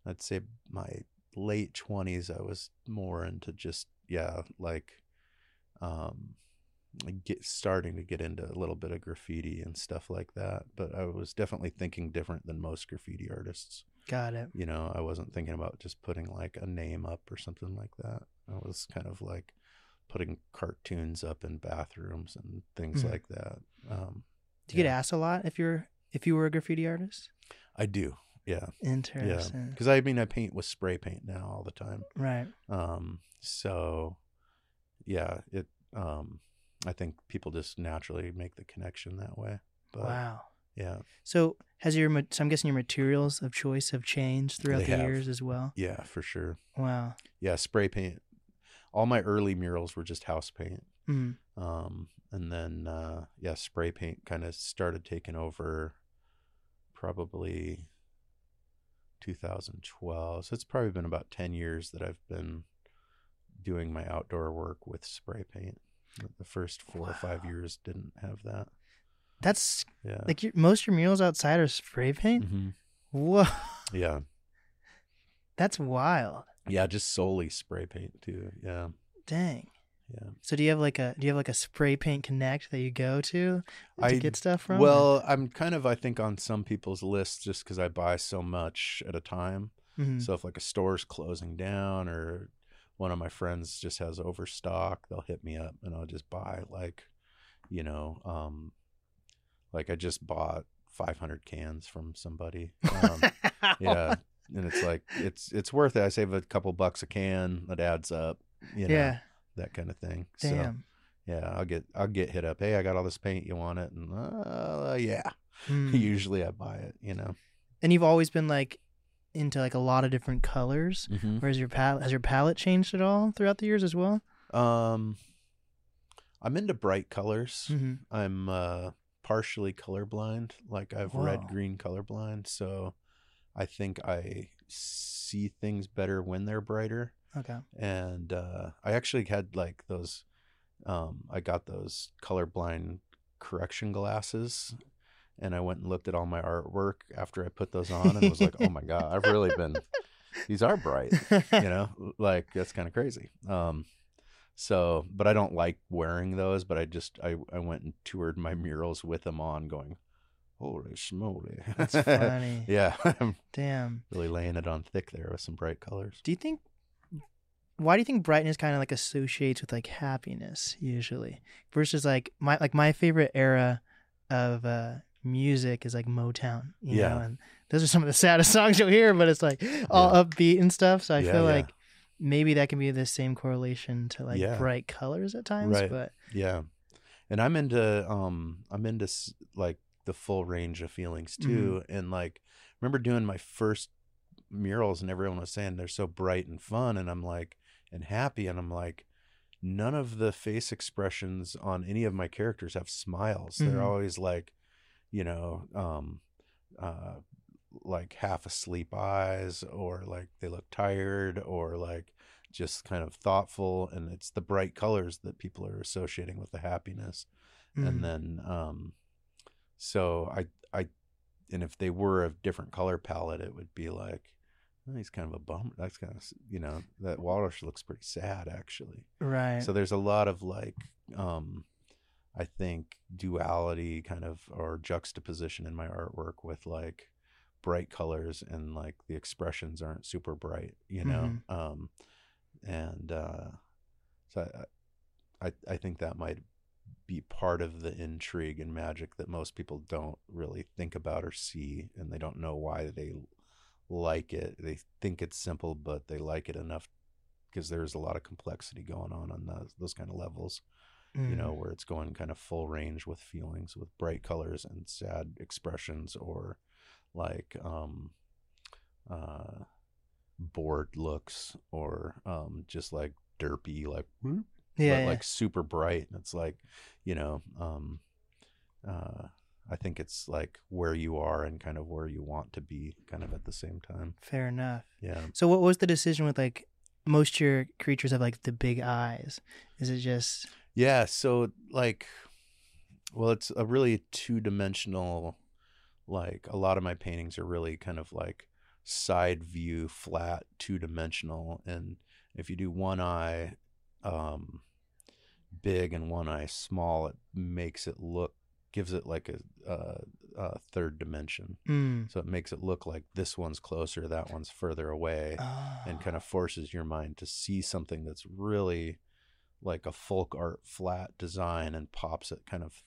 I'd say my late twenties, I was more into just yeah, like um get starting to get into a little bit of graffiti and stuff like that but i was definitely thinking different than most graffiti artists Got it. you know i wasn't thinking about just putting like a name up or something like that i was kind of like putting cartoons up in bathrooms and things Mhm. like that um Do you get asked a lot if you're if you were a graffiti artist? i do yeah yeah Interesting. because i mean i paint with spray paint now all the time Right. um so yeah it um i think people just naturally make the connection that way but wow. yeah So has your so I'm guessing your materials of choice have changed throughout They the have. years as well. yeah for sure Wow. yeah spray paint all my early murals were just house paint Mm. um and then uh yeah spray paint kind of started taking over probably 2012 so it's probably been about 10 years that i've been doing my outdoor work with spray paint the first four or five years didn't have that That's yeah like your, most of your murals outside are spray paint. hmm Whoa, yeah that's wild. yeah just solely spray paint too yeah Dang. yeah So do you have like a do you have like a spray paint connect that you go to to I- get stuff from? well i'm kind of i think on some people's lists just because i buy so much at a time Mhm. So if like a store's closing down or one of my friends just has overstock, they'll hit me up and I'll just buy like, you know, um, like I just bought 500 cans from somebody. Um, yeah, and it's like it's it's worth it. I save a couple bucks a can. That adds up. You know, yeah. that kind of thing. So yeah, I'll get I'll get hit up. Hey, I got all this paint. You want it? And uh, yeah, Mm. usually I buy it. You know. And you've always been like into like a lot of different colors. Mm-hmm. Whereas your palette has your palette changed at all throughout the years as well? Um, I'm into bright colors. Mm-hmm. I'm uh, partially colorblind. Like I've red green colorblind, so I think I see things better when they're brighter. Okay. And uh, I actually had like those. Um, I got those colorblind correction glasses, and I went and looked at all my artwork after I put those on, and was like, "Oh my god, I've really been. These are bright." you know like that's kind of crazy um so but i don't like wearing those but i just i i went and toured my murals with them on going holy schmoly That's funny. yeah Damn. really laying it on thick there with some bright colors Do you think? Why do you think brightness kind of like associates with like happiness usually versus like my like my favorite era of uh music is like Motown, you Yeah. know, and those are some of the saddest songs you'll hear, but it's like all upbeat and stuff. So I Yeah, feel yeah. like maybe that can be the same correlation to like Yeah. bright colors at times. Right. But yeah and i'm into um i'm into like the full range of feelings too and like remember doing my first murals and everyone was saying they're so bright and fun and i'm like and happy and i'm like none of the face expressions on any of my characters have smiles Mhm. they're always like you know um uh like half asleep eyes or like they look tired or like just kind of thoughtful and it's the bright colors that people are associating with the happiness. Mm, and then um so i i and if they were a different color palette it would be like oh, he's kind of a bummer that's kind of you know that walrus looks pretty sad actually. Right. so there's a lot of like um i think duality kind of or juxtaposition in my artwork with like bright colors and like the expressions aren't super bright you know? Um and uh so I, I i think that might be part of the intrigue and magic that most people don't really think about or see and they don't know why they like it. They think it's simple but they like it enough because there's a lot of complexity going on on those, those kind of levels you know Mm. where it's going kind of full range with feelings with bright colors and sad expressions or like um uh bored looks or um just like derpy like "Whoop," yeah, but yeah. like super bright and it's like you know um uh i think it's like where you are and kind of where you want to be kind of at the same time fair enough. yeah So what was the decision with like most your creatures have like the big eyes? Is it just Yeah, so like well it's a really two-dimensional like a lot of my paintings are really kind of like side view flat two-dimensional and if you do one eye um big and one eye small it makes it look gives it like a, a, a third dimension. Mm, so it makes it look like this one's closer that one's further away and kind of forces your mind to see something that's really like a folk art flat design and pops it kind of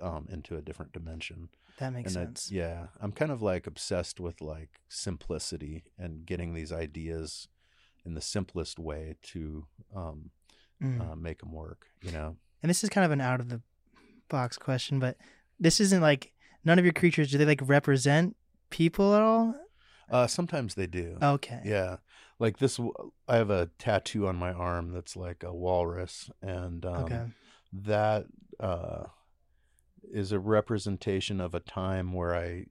um, into a different dimension. that makes and I- sense. yeah, I'm kind of like obsessed with like simplicity and getting these ideas in the simplest way to um, Mm. uh, make them work. You know? and this is kind of an out of the box question, but this isn't like none of your creatures do they like represent people at all? Uh, sometimes they do. Okay. Yeah, like this. i have a tattoo on my arm that's like a walrus, and um, okay. that uh, is a representation of a time where I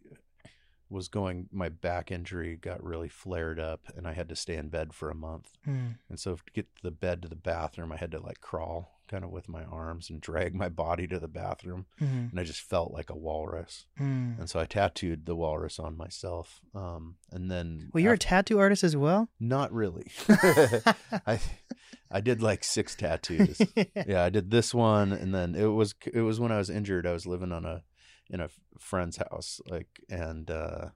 was going. My back injury got really flared up, and I had to stay in bed for a month. Mm. And so to get the bed to the bathroom, I had to like crawl kind of with my arms and drag my body to the bathroom, Mm. and I just felt like a walrus. Mm. And so I tattooed the walrus on myself. Um, and then Well, you're a tattoo artist as well. not really. I I did like six tattoos. yeah, I did this one, and then it was it was when I was injured. I was living on a in a friend's house, like, and uh,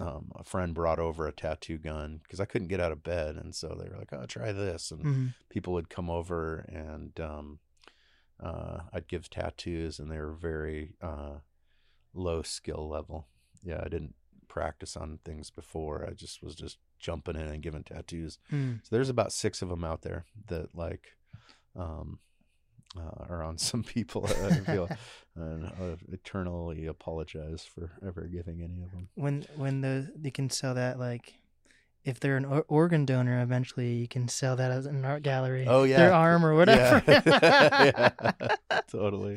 um, a friend brought over a tattoo gun because I couldn't get out of bed, and so they were like, "Oh, try this," and Mhm. people would come over, and um, uh, I'd give tattoos, and they were very uh, low skill level. Yeah, I didn't practice on things before. I just was just jumping in and giving tattoos. Mm. So there's about six of them out there that like um, uh, are on some people. Uh, I feel uh, and I eternally apologize for ever giving any of them. When when the you can sell that like if they're an or- organ donor, eventually you can sell that as an art gallery. Oh yeah, their arm or whatever. Yeah. Yeah. totally.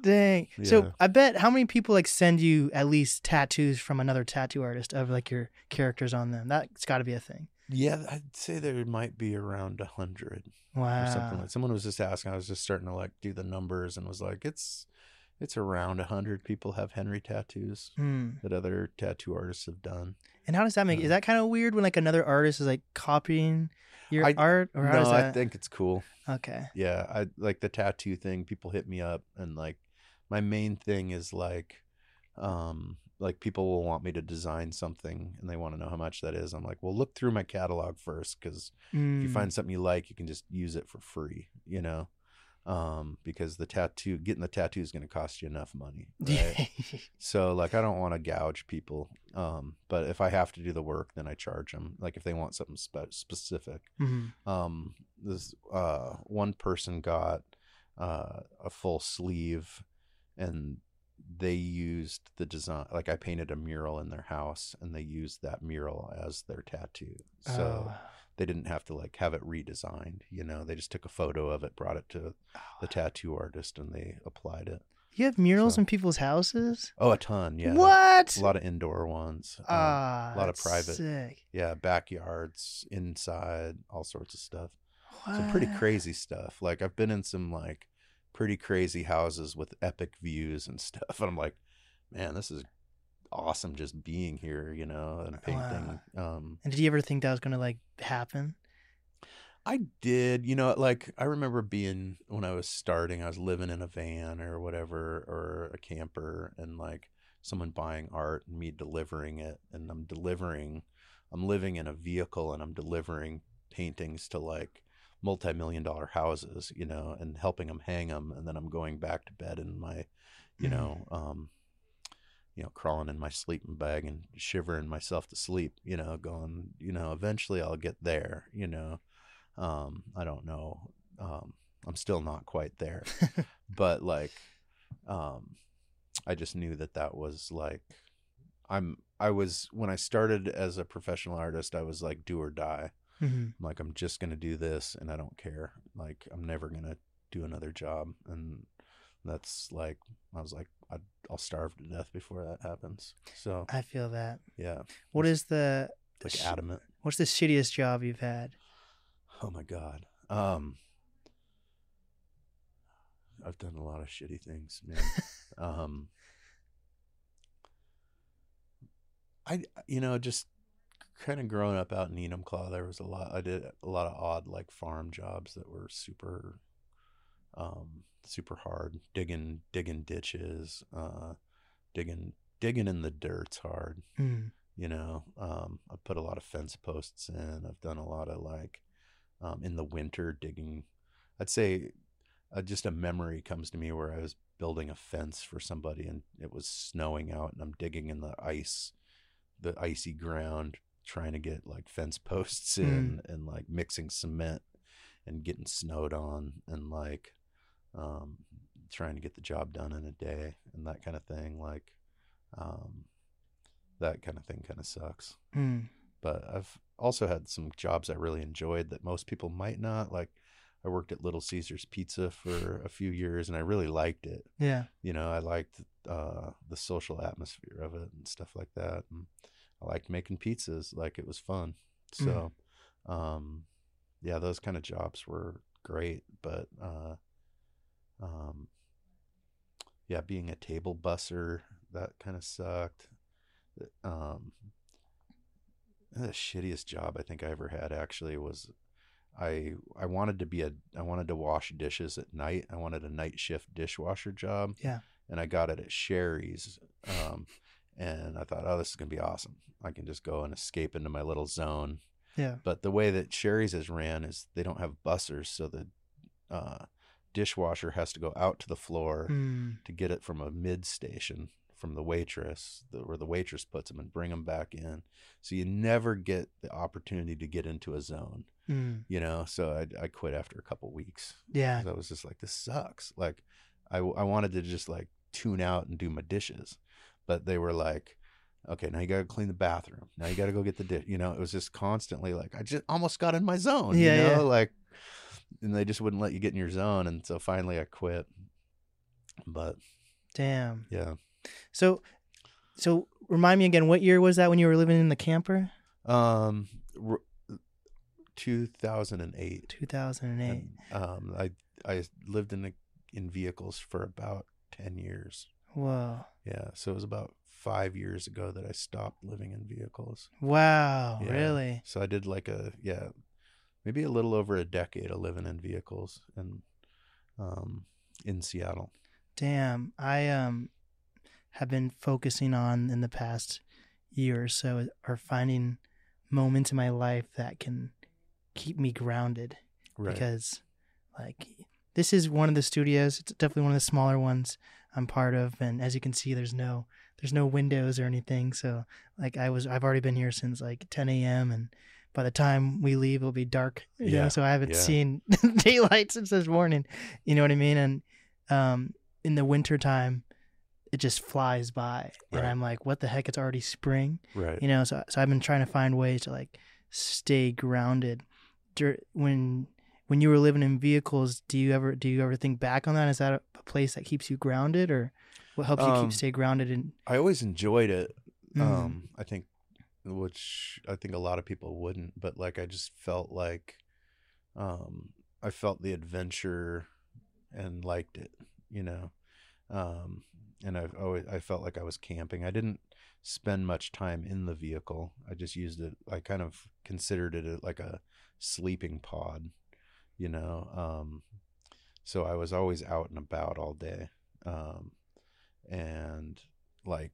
Dang. Yeah. So I bet how many people like send you at least tattoos from another tattoo artist of like your characters on them? That's got to be a thing. Yeah, I'd say there might be around a hundred Wow. or something like. Someone was just asking. I was just starting to like do the numbers and was like, it's it's around a hundred people have Henry tattoos Hmm. that other tattoo artists have done. And how does that make? Yeah. Is that kind of weird when like another artist is like copying your I- art, or no, I think it's cool. okay. Yeah, I like the tattoo thing. People hit me up and like my main thing is like um like people will want me to design something and they want to know how much that is. I'm like, "Well, look through my catalog first cuz if you Mm. find something you like, you can just use it for free, you know? Um because the tattoo getting the tattoo is going to cost you enough money, right? so like I don't want to gouge people. Um but if I have to do the work, then I charge them. Like if they want something spe- specific Mhm. um this uh one person got uh a full sleeve and they used the design like i painted a mural in their house and they used that mural as their tattoo so Oh. they didn't have to like have it redesigned you know they just took a photo of it brought it to the tattoo artist and they applied it you have murals so- in people's houses? oh a ton yeah What? a lot of indoor ones um, Ah, lot of private. Sick. yeah backyards inside all sorts of stuff some pretty crazy stuff. Like I've been in some like pretty crazy houses with epic views and stuff, and I'm like, man, this is awesome just being here, you know, and painting. Um, And did you ever think that was gonna like happen? I did, you know, like I remember being when I was starting, I was living in a van or whatever, or a camper, and like someone buying art and me delivering it, and I'm delivering, I'm living in a vehicle and I'm delivering paintings to like multi-million dollar houses, you know, and helping them hang them, and then I'm going back to bed in my, you Mhm. know, um, you know, crawling in my sleeping bag and shivering myself to sleep, you know, going, you know, eventually I'll get there, you know. Um, I don't know. Um, I'm still not quite there, but like, um, I just knew that that was like, I'm, I was, when I started as a professional artist, I was like do or die. Mhm. I'm like, I'm just going to do this and I don't care. Like, I'm never going to do another job. And that's like, I was like, I'd, I'll starve to death before that happens. So, I feel that. yeah, What is the like sh- adamant. what's the shittiest job you've had? Oh my God. Um, I've done a lot of shitty things, man. um, I, you know, just kind of growing up out in Enumclaw, there was a lot, I did a lot of odd, like farm jobs that were super, um, super hard. Digging, digging ditches, uh, digging, digging in the dirt's hard Mm. you know um i've put a lot of fence posts in i've done a lot of like um in the winter digging i'd say uh, just a memory comes to me where i was building a fence for somebody and it was snowing out and i'm digging in the ice the icy ground trying to get like fence posts in and like mixing cement and getting snowed on and like um trying to get the job done in a day and that kind of thing like um that kind of thing kind of sucks Mm. but I've also had some jobs I really enjoyed that most people might not. Like I worked at Little Caesars Pizza for a few years and I really liked it. Yeah. You know, I liked uh, the social atmosphere of it and stuff like that. And I liked making pizzas, like it was fun. So, um, yeah, those kind of jobs were great. But, uh, um, yeah, being a table busser, that kind of sucked. Um, the shittiest job I think I ever had actually was I I wanted to be a I wanted to wash dishes at night. I wanted a night shift dishwasher job. Yeah. And I got it at Shari's. Um and I thought, oh, this is gonna be awesome. I can just go and escape into my little zone. Yeah. But the way that Shari's is ran is they don't have bussers, so the uh, dishwasher has to go out to the floor Mm. to get it from a mid station from the waitress, the, where the waitress puts them and bring them back in. So you never get the opportunity to get into a zone, Mm. you know. So I, I quit after a couple weeks. Yeah, I was just like, this sucks. Like, I I wanted to just like tune out and do my dishes, but they were like, okay, now you got to clean the bathroom. Now you got to go get the dish. You know, it was just constantly like I just almost got in my zone. Yeah, you know, yeah. like, and they just wouldn't let you get in your zone, and so finally I quit. But Damn. yeah, So, so remind me again, what year was that when you were living in the camper? um, r- 2008. 2008. And, um, I I lived in the, in vehicles for about ten years. Whoa. Yeah, so it was about five years ago that I stopped living in vehicles. Wow. Yeah. Really? So I did like a yeah, maybe a little over a decade of living in vehicles and um in Seattle. Damn. I um have been focusing on in the past year or so or finding moments in my life that can keep me grounded Right. because like this is one of the studios it's definitely one of the smaller ones i'm part of and as you can see there's no there's no windows or anything so like i was i've already been here since like 10 a.m and by the time we leave it'll be dark you know Yeah, so i haven't yeah. seen daylight since this morning you know what i mean and um in the winter time it just flies by and i'm like what the heck it's already spring right. you know so, so i've been trying to find ways to like stay grounded Dur- when when you were living in vehicles do you ever do you ever think back on that is that a, a place that keeps you grounded or what helps you Um, keep stay grounded in I always enjoyed it. Mm. Um I think which I think a lot of people wouldn't, but like I just felt like um I felt the adventure and liked it, you know. Um and I've always I felt like I was camping. I didn't spend much time in the vehicle. I just used it I kind of considered it like a sleeping pod, you know. Um so I was always out and about all day. Um and like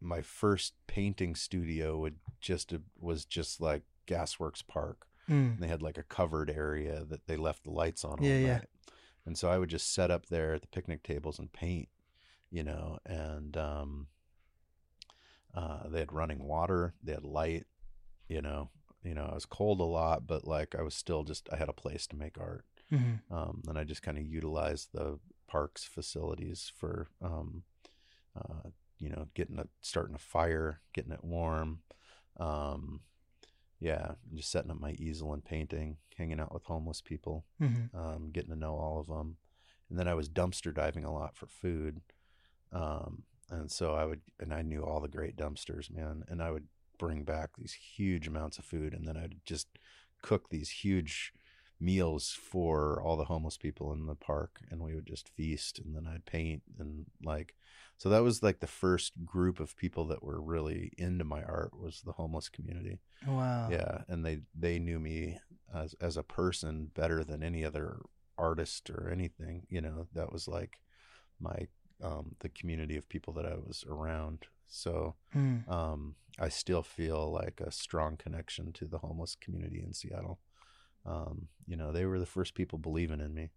my first painting studio would just was just like Gasworks Park. Mm. And they had like a covered area that they left the lights on all Yeah, yeah. night. And so I would just set up there at the picnic tables and paint, you know, and um uh they had running water, they had light, you know. You know, I was cold a lot, but like I was still just I had a place to make art Mhm. um, and I just kind of utilized the park's facilities for, um, uh, you know, getting a starting a fire, getting it warm, um, yeah, just setting up my easel and painting, hanging out with homeless people, Mhm. um, getting to know all of them, and then I was dumpster diving a lot for food, um, and so I would, and I knew all the great dumpsters, man, and I would bring back these huge amounts of food, and then I'd just cook these huge meals for all the homeless people in the park and we would just feast and then I'd paint and like so that was like the first group of people that were really into my art was the homeless community. wow Yeah, and they they knew me as as a person better than any other artist or anything, you know. That was like my um the community of people that I was around. So, Mm. um, I still feel like a strong connection to the homeless community in Seattle. Um, you know, they were the first people believing in me.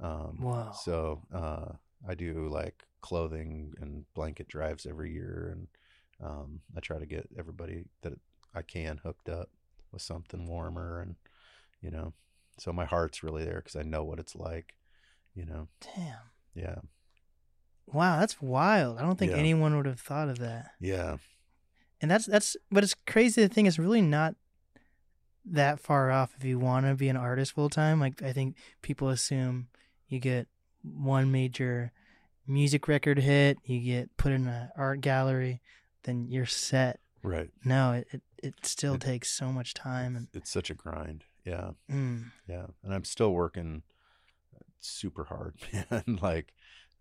Um, Wow. So uh, I do like clothing and blanket drives every year, and um, I try to get everybody that I can hooked up with something warmer, and you know, so my heart's really there because I know what it's like. You know, damn yeah, wow that's wild i don't think Yeah. anyone would have thought of that yeah, and that's that's but it's crazy the thing is really not that far off if you want to be an artist full time like i think people assume you get one major music record hit you get put in an art gallery then you're set right. no it it, it still It- takes so much time and It's such a grind. Yeah. mm, Yeah, and I'm still working super hard, man. like,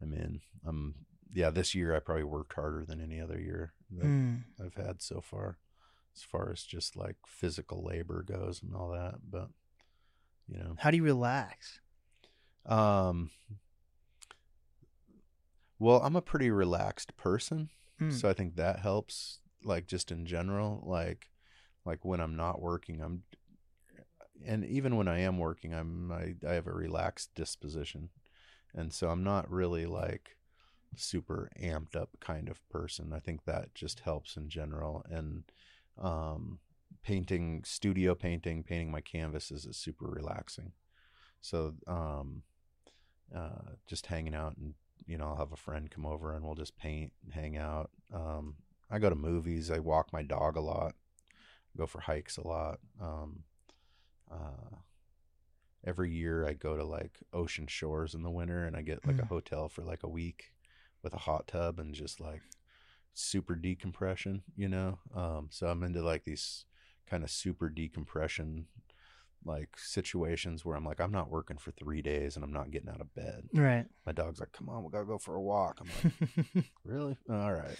I mean, I'm yeah. This year I probably worked harder than any other year that mm. I've had so far, as far as just like physical labor goes and all that. But you know, how do you relax um, well, I'm a pretty relaxed person, Mm. so I think that helps. Like just in general, like like when I'm not working, I'm and even when I am working, I'm I, I have a relaxed disposition, and so I'm not really like super amped up kind of person. I think that just helps in general. And um, painting, studio painting, painting my canvases is super relaxing. So um, uh, just hanging out and you know I'll have a friend come over and we'll just paint and hang out. Um, I go to movies. I walk my dog a lot. Go for hikes a lot. Um, uh, every year I go to like ocean shores in the winter, and I get like a Mm. hotel for like a week with a hot tub and just like super decompression. You know. Um, so I'm into like these kind of super decompression like situations where I'm like I'm not working for three days and I'm not getting out of bed. Right. My dog's like, "Come on, we gotta go for a walk." I'm like, "Really? All right."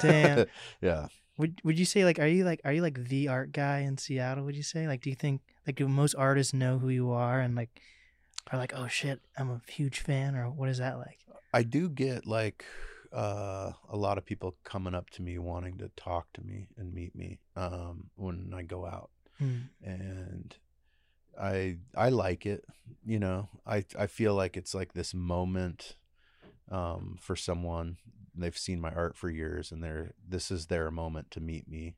Damn. yeah. Would Would you say like are you like are you like the art guy in Seattle? Would you say like do you think like do most artists know who you are and like are like oh shit I'm a huge fan or what is that like? I do get like uh, a lot of people coming up to me wanting to talk to me and meet me um, when I go out, Hmm. and I I like it. You know, I I feel like it's like this moment um, for someone. They've seen my art for years, and they're this is their moment to meet me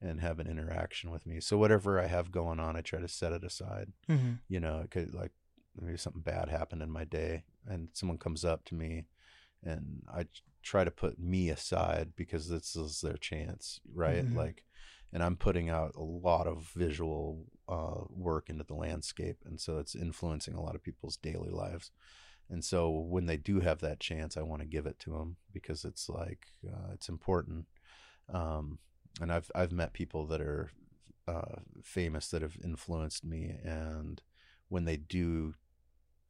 and have an interaction with me. So whatever I have going on, I try to set it aside hmm you know it could like maybe something bad happened in my day and someone comes up to me and i try to put me aside because this is their chance right Mhm. like and i'm putting out a lot of visual uh, work into the landscape and so it's influencing a lot of people's daily lives and so when they do have that chance i want to give it to them because it's like uh, it's important. Um, and i've i've met people that are uh, famous that have influenced me and when they do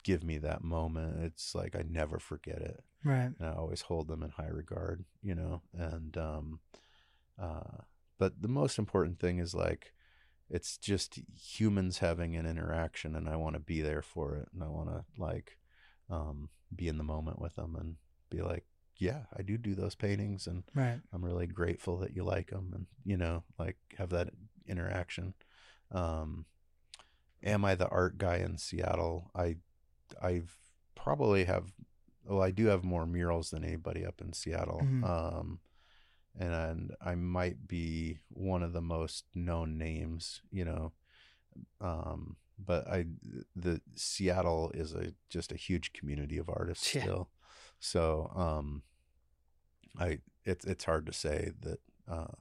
give me that moment it's like i never forget it. Right. and i always hold them in high regard you know? And um uh but the most important thing is like it's just humans having an interaction and i want to be there for it and i want to like um be in the moment with them and be like yeah i do do those paintings and Right. I'm really grateful that you like them and you know like have that interaction. Um, am I the art guy in Seattle? I I've probably have well I do have more murals than anybody up in Seattle. Mhm. Um, and I might be one of the most known names, you know. Um, but I the Seattle is a just a huge community of artists Yeah. still. So um I it's it's hard to say that uh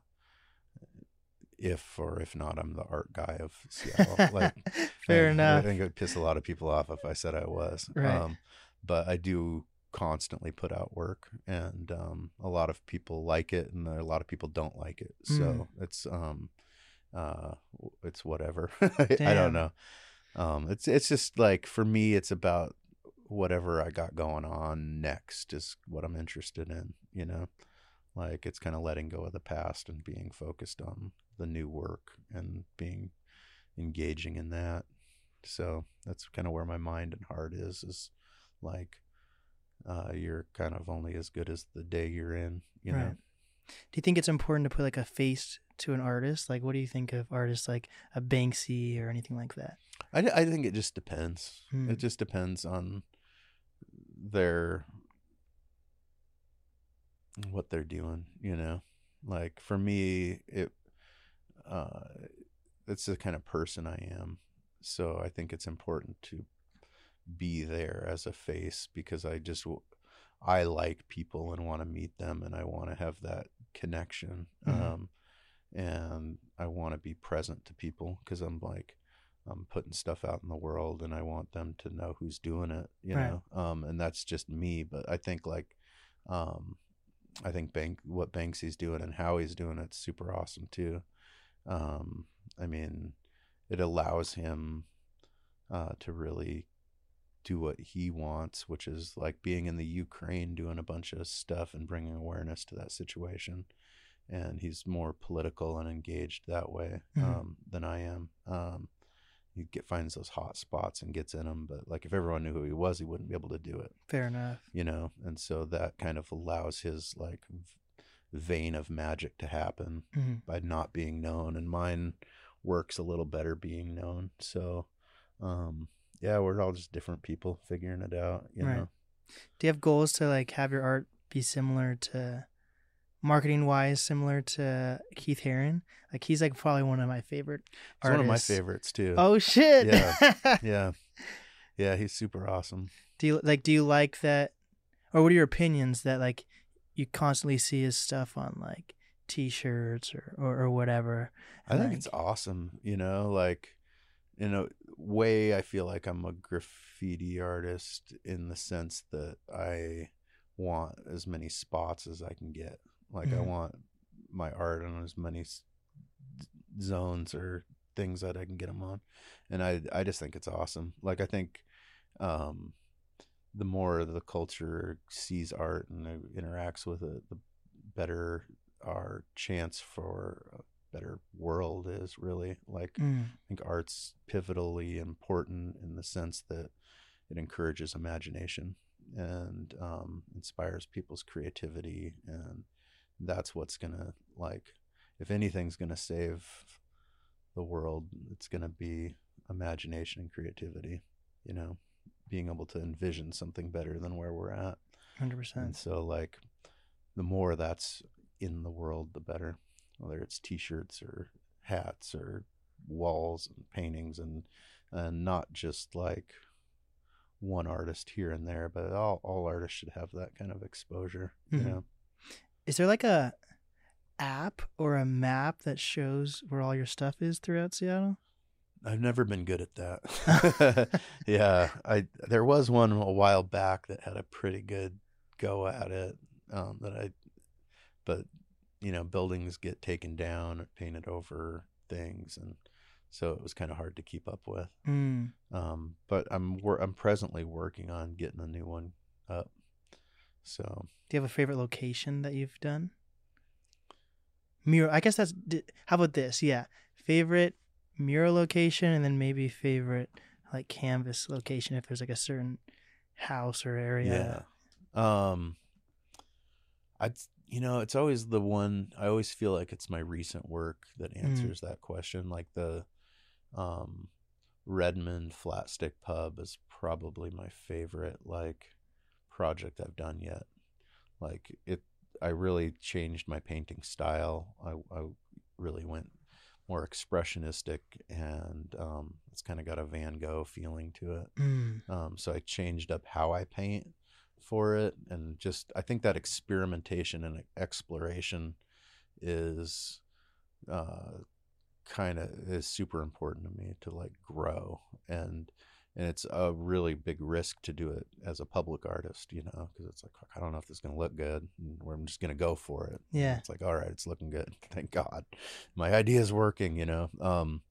if or if not I'm the art guy of Seattle. like Fair I, enough. I think it would piss a lot of people off if I said I was. Right. Um but I do constantly put out work and um a lot of people like it and a lot of people don't like it. Mm. So it's um uh it's whatever. I, I don't know. Um it's it's just like for me it's about whatever I got going on next is what I'm interested in, you know. Like it's kind of letting go of the past and being focused on the new work and being engaging in that. So that's kind of where my mind and heart is is like uh you're kind of only as good as the day you're in, you know. Do you think it's important to put like a face to an artist? Like, what do you think of artists like a Banksy or anything like that? I, I think it just depends. Hmm. It just depends on their what they're doing, you know. Like for me, it uh it's the kind of person I am. So I think it's important to be there as a face because I just I like people and want to meet them and I want to have that connection. Mhm. Um and I want to be present to people because I'm like I'm putting stuff out in the world and I want them to know who's doing it, you Right. know. Um and that's just me, but I think like um I think Bank what Banksy's doing and how he's doing it's super awesome too. Um I mean it allows him uh to really do what he wants, which is like being in the Ukraine doing a bunch of stuff and bringing awareness to that situation. And he's more political and engaged that way Mhm. um, than I am. Um, he get finds those hot spots and gets in them, but like if everyone knew who he was, he wouldn't be able to do it, Fair enough. you know. And so that kind of allows his like v- vein of magic to happen hmm by not being known and mine works a little better being known so um yeah we're all just different people figuring it out you Right. know Do you have goals to like have your art be similar to marketing wise, similar to Keith Haring? Like he's like probably one of my favorite it's artists. one of my favorites too Oh shit! Yeah. yeah yeah he's super awesome do you like? Do you like that? Or what are your opinions that like you constantly see his stuff on like t-shirts or or, or whatever. I think like, it's awesome, you know, like in a way I feel like I'm a graffiti artist in the sense that I want as many spots as I can get. Like I Mhm. want my art on as many s- zones or things that I can get them on. And I I just think it's awesome. Like I think um the more the culture sees art and interacts with it, the better our chance for a better world is really like mm, I think art's pivotally important in the sense that it encourages imagination and um, inspires people's creativity, and that's what's gonna like. If anything's gonna save the world, it's gonna be imagination and creativity. You know, being able to envision something better than where we're at, 100%. and so like, the more that's in the world, the better. Whether it's T-shirts or hats or walls and paintings and and not just like one artist here and there, but all all artists should have that kind of exposure. You Mhm. know, Is there like a app or a map that shows where all your stuff is throughout Seattle? I've never been good at that. yeah, I there was one a while back that had a pretty good go at it. Um, that I, but you know, buildings get taken down or painted over things, and so it was kind of hard to keep up with. Mm. Um, but I'm I'm presently working on getting a new one up. So Do you have a favorite location that you've done? Mural. I guess that's. How about this? Yeah, favorite mural location, and then maybe favorite like canvas location if there's like a certain house or area. Yeah. Um I you know, it's always the one I always feel like it's my recent work that Mm. answers that question. Like the um Redmond Flatstick Pub is probably my favorite like project I've done yet. Like it I really changed my painting style. I I really went more expressionistic and um it's kind of got a Van Gogh feeling to it. Mm. Um, so I changed up how I paint for it, and just I think that experimentation and exploration is uh, kind of is super important to me to like grow and and it's a really big risk to do it as a public artist, you know, because it's like I don't know if this is gonna look good, and where I'm just gonna go for it. And Yeah. it's like all right, it's looking good, thank God, my idea is working, you know. Um,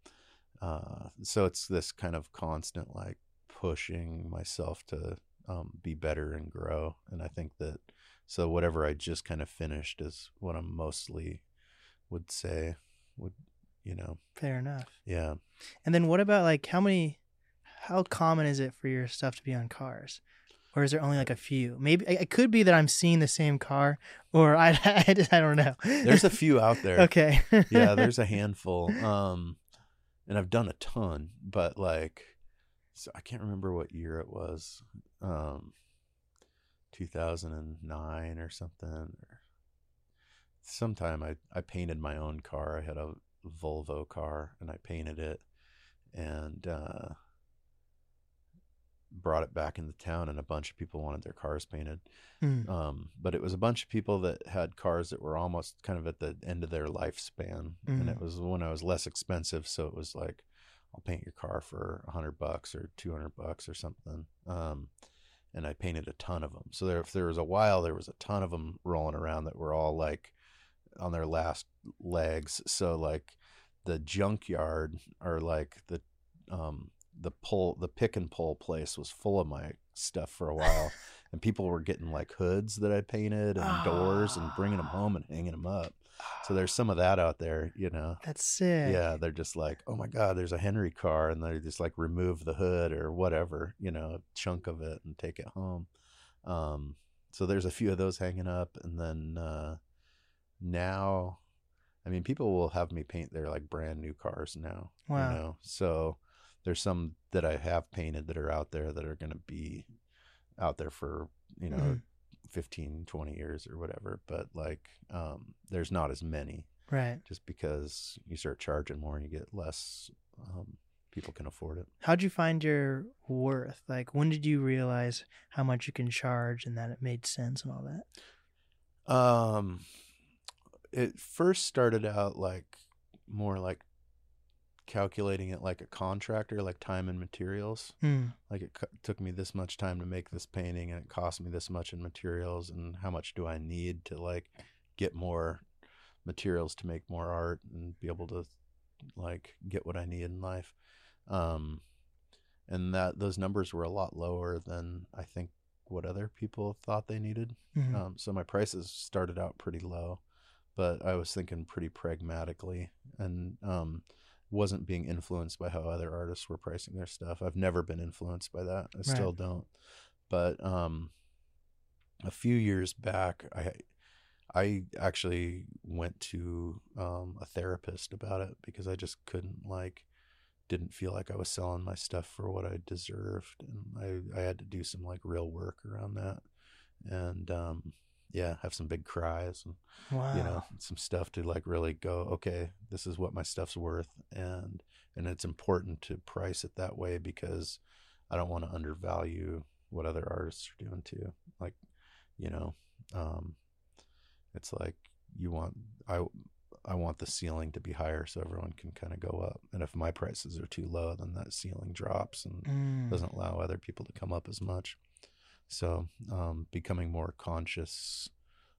uh, so it's this kind of constant like pushing myself to um, be better and grow, and I think that so whatever I just kind of finished is what I'm mostly would say would you know Fair enough. yeah And then what about like how many? How common is it for your stuff to be on cars? Or is there only like a few? Maybe it could be that I'm seeing the same car, or I, I, I don't know. there's a few out there okay. yeah there's a handful um and i've done a ton but like so i can't remember what year it was um 2009 or something or sometime i i painted my own car i had a volvo car and i painted it and uh brought it back into town and a bunch of people wanted their cars painted Mm. um, but it was a bunch of people that had cars that were almost kind of at the end of their lifespan, and Mhm. it was when I was less expensive, so it was like, I'll paint your car for a hundred bucks or two hundred bucks or something. Um, and I painted a ton of them. So there, if there was a while, there was a ton of them rolling around that were all like on their last legs. So like the junkyard or like the um the pull the pick and pull place was full of my stuff for a while and people were getting like hoods that I painted and doors and bringing them home and hanging them up. So there's some of that out there, you know. That's sick. Yeah, they're just like, oh my god, there's a Henry car, and they just like remove the hood or whatever, you know, a chunk of it and take it home. Um, so there's a few of those hanging up, and then uh, now, I mean, people will have me paint their like brand new cars now. Wow. You know, so there's some that I have painted that are out there that are going to be out there for you know Mhm. 15 20 years or whatever but like um there's not as many Right. just because you start charging more and you get less um people can afford it How'd you find your worth? Like, when did you realize how much you can charge and that it made sense and all that? um it first started out like more like calculating it like a contractor, like time and materials. Hmm. Like it c- took me this much time to make this painting, and it cost me this much in materials, and how much do I need to like get more materials to make more art and be able to like get what I need in life. Um, and that those numbers were a lot lower than I think what other people thought they needed. Mhm. Um, so my prices started out pretty low, but I was thinking pretty pragmatically and um, wasn't being influenced by how other artists were pricing their stuff. I've never been influenced by that. I still don't. But um, a few years back, I I actually went to um, a therapist about it because I just couldn't like didn't feel like I was selling my stuff for what I deserved, and I I had to do some like real work around that, and um, yeah, have some big cries and wow. you know some stuff to like really go okay this is what my stuff's worth and and it's important to price it that way because i don't want to undervalue what other artists are doing too like you know um it's like you want i i want the ceiling to be higher so everyone can kind of go up and if my prices are too low then that ceiling drops and Mm. doesn't allow other people to come up as much. So, um, becoming more conscious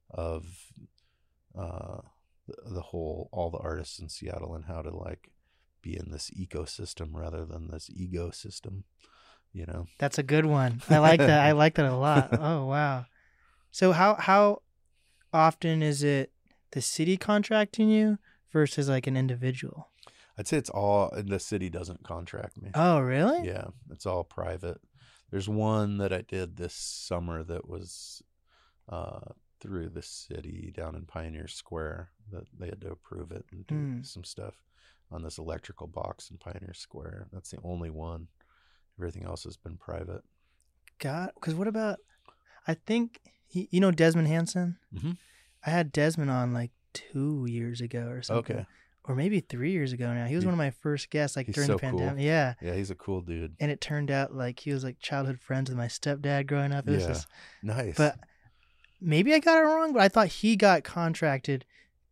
of uh, the, the whole, all the artists in Seattle and how to like be in this ecosystem rather than this ego system, you know? That's a good one. I like that. I like that a lot. Oh wow. So how how often is it the city contracting you versus like an individual? I'd say it's all, the city doesn't contract me. Oh really? Yeah, it's all private. There's one that I did this summer that was uh, through the city down in Pioneer Square that they had to approve it and do Hmm. some stuff on this electrical box in Pioneer Square. That's the only one. Everything else has been private. God, because what about? I think he, you know Desmond Hansen. Mhm. I had Desmond on like two years ago or something, Okay. Or maybe three years ago now. He was He- one of my first guests, like during so the cool. pandemic. Yeah, Yeah, he's a cool dude. and it turned out like he was like childhood friends with my stepdad growing up. It Yeah. just, Nice. but maybe I got it wrong. But I thought he got contracted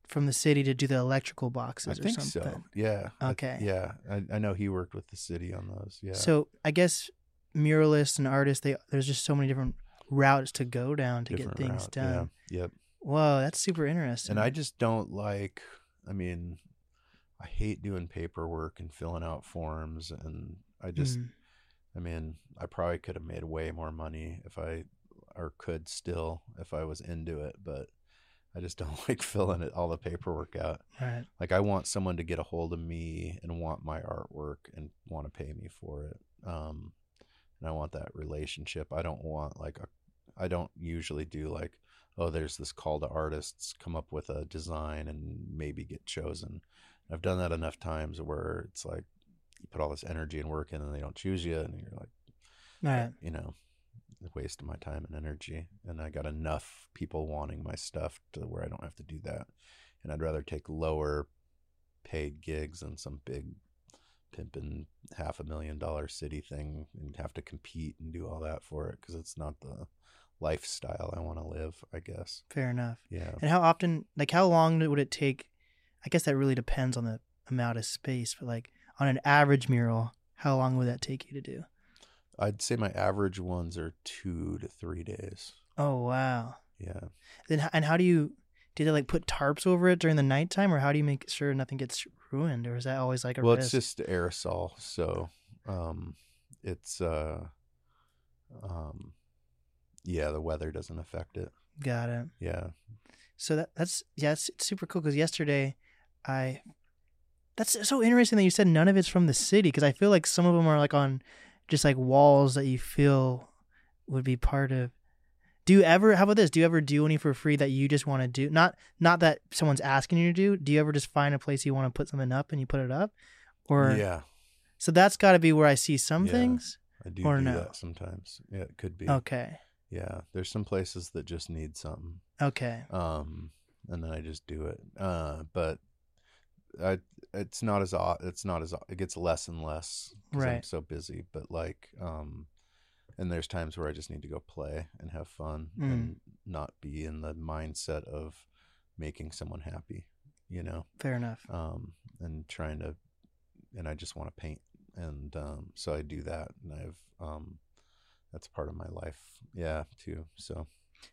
from the city to do the electrical I boxes or think something. so. Yeah. I- Okay. yeah. I, I know he worked with the city on those. Yeah. So I guess muralists and artists, they there's just so many different routes to go down to Different get things route. done. Yeah. Yep. Whoa, that's super interesting. And I just don't like, I mean, I hate doing paperwork and filling out forms. And I just, Mm. I mean, I probably could have made way more money if I, or could still if I was into it. But I just don't like filling it, all the paperwork out. right. Like, I want someone to get a hold of me and want my artwork and want to pay me for it. Um, and I want that relationship. I don't want like a, I don't usually do like, oh, there's this call to artists, come up with a design and maybe get chosen. I've done that enough times where it's like you put all this energy and work in and they don't choose you and you're like, Right. you know, a waste of my time and energy. And I got enough people wanting my stuff to where I don't have to do that. And I'd rather take lower paid gigs than some big pimping half a million dollar city thing and have to compete and do all that for it because it's not the lifestyle I want to live, I guess. Fair enough. Yeah. And how often, like, how long would it take? I guess that really depends on the amount of space, but like on an average mural, how long would that take you to do? I'd say my average ones are two to three days. Oh wow. Yeah. Then and how do you do they like put tarps over it during the nighttime, or how do you make sure nothing gets ruined, or is that always like a well, risk? it's just aerosol, so um, it's uh, um, yeah, the weather doesn't affect it. Got it. Yeah, So that that's yeah, it's, it's super cool because yesterday, I that's so interesting that you said none of it's from the city because I feel like some of them are like on just like walls that you feel would be part of. Do you ever? How about this? Do you ever do any for free that you just want to do? Not not that someone's asking you to do. Do you ever just find a place you want to put something up and you put it up? Or yeah, so that's got to be where I see some Yeah. things. I do Or do no? that sometimes. Yeah, it could be. Okay. Yeah, there's some places that just need something, Okay. um, and then I just do it. Uh, but I, it's not as au- it's not as it gets less and less 'cause I'm so busy. But like, um, and there's times where I just need to go play and have fun Mm. and not be in the mindset of making someone happy, you know, Fair enough. um, and trying to, and I just want to paint, and um, so I do that, and I've um, that's part of my life, yeah, too. So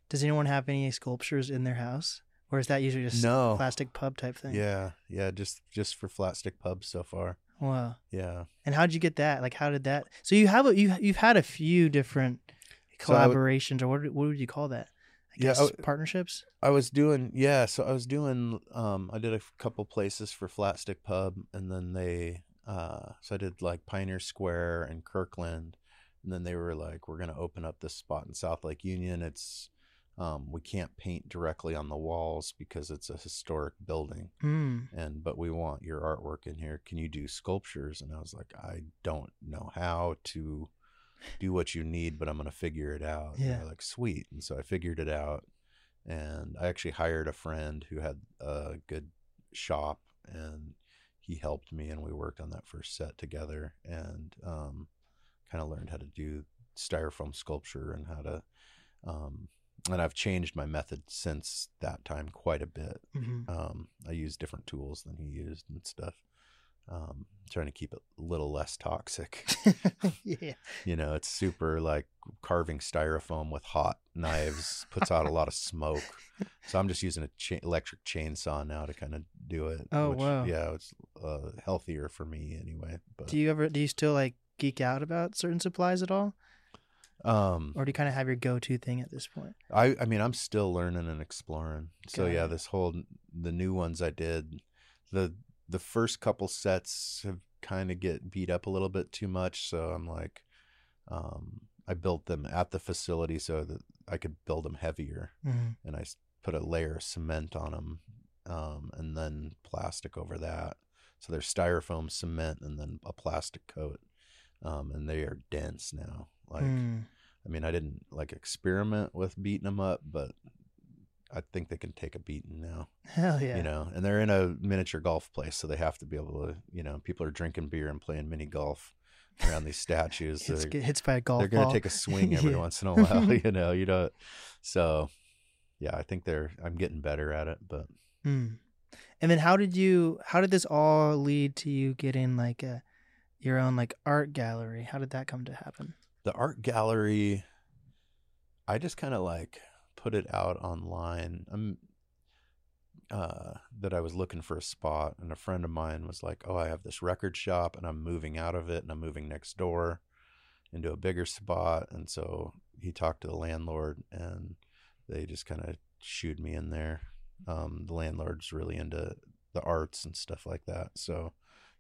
Does anyone have any sculptures in their house, or is that usually just no, Flatstick Pub type thing? yeah, yeah, just just for flat stick pubs so far, Wow. yeah. And how'd you get that? Like, how did that? So you have a, you you've had a few different So would- collaborations, or what what would you call that? I Yeah, guess I w- partnerships. I was doing yeah, so I was doing um I did a couple places for Flatstick Pub and then they uh so I did like Pioneer Square and Kirkland and then they were like we're going to open up this spot in South Lake Union. It's um we can't paint directly on the walls because it's a historic building Mm. and but we want your artwork in here. Can you do sculptures? And I was like I don't know how to do what you need, but I'm going to figure it out. Yeah. like, sweet. And so I figured it out. And I actually hired a friend who had a good shop and he helped me and we worked on that first set together and um, kind of learned how to do styrofoam sculpture and how to um, and I've changed my method since that time quite a bit. hmm Um, I use different tools than he used and stuff. Um, trying to keep it a little less toxic. yeah. You know, it's super like carving styrofoam with hot knives puts out a lot of smoke. So I'm just using a cha- electric chainsaw now to kind of do it. Oh, wow. Yeah, it's uh, healthier for me anyway. But Do you ever do you still like geek out about certain supplies at all, um, or do you kind of have your go to thing at this point? I I mean I'm still learning and exploring. So Got yeah, it. this whole the new ones I did the the first couple sets have kind of get beat up a little bit too much, so I'm like um I built them at the facility so that I could build them heavier hmm and I put a layer of cement on them um and then plastic over that. So they're styrofoam cement and then a plastic coat. Um and they are dense now. Like Mm. I mean, I didn't like experiment with beating them up, but I think they can take a beating now, Hell yeah. you know. And they're in a miniature golf place, so they have to be able to, you know, people are drinking beer and playing mini golf around these statues. Hits, they're get hits by a golf they're going to take a swing every Yeah. once in a while, you know. You know, so yeah, I think they're. I'm getting better at it, but Mm. And then how did you how did this all lead to you getting like a your own like art gallery? How did that come to happen? The art gallery i just kind of like put it out online. I'm uh that i was looking for a spot and a friend of mine was like oh i have this record shop and i'm moving out of it and i'm moving next door into a bigger spot. And so he talked to the landlord and they just kind of shooed me in there. Um the landlord's really into the arts and stuff like that so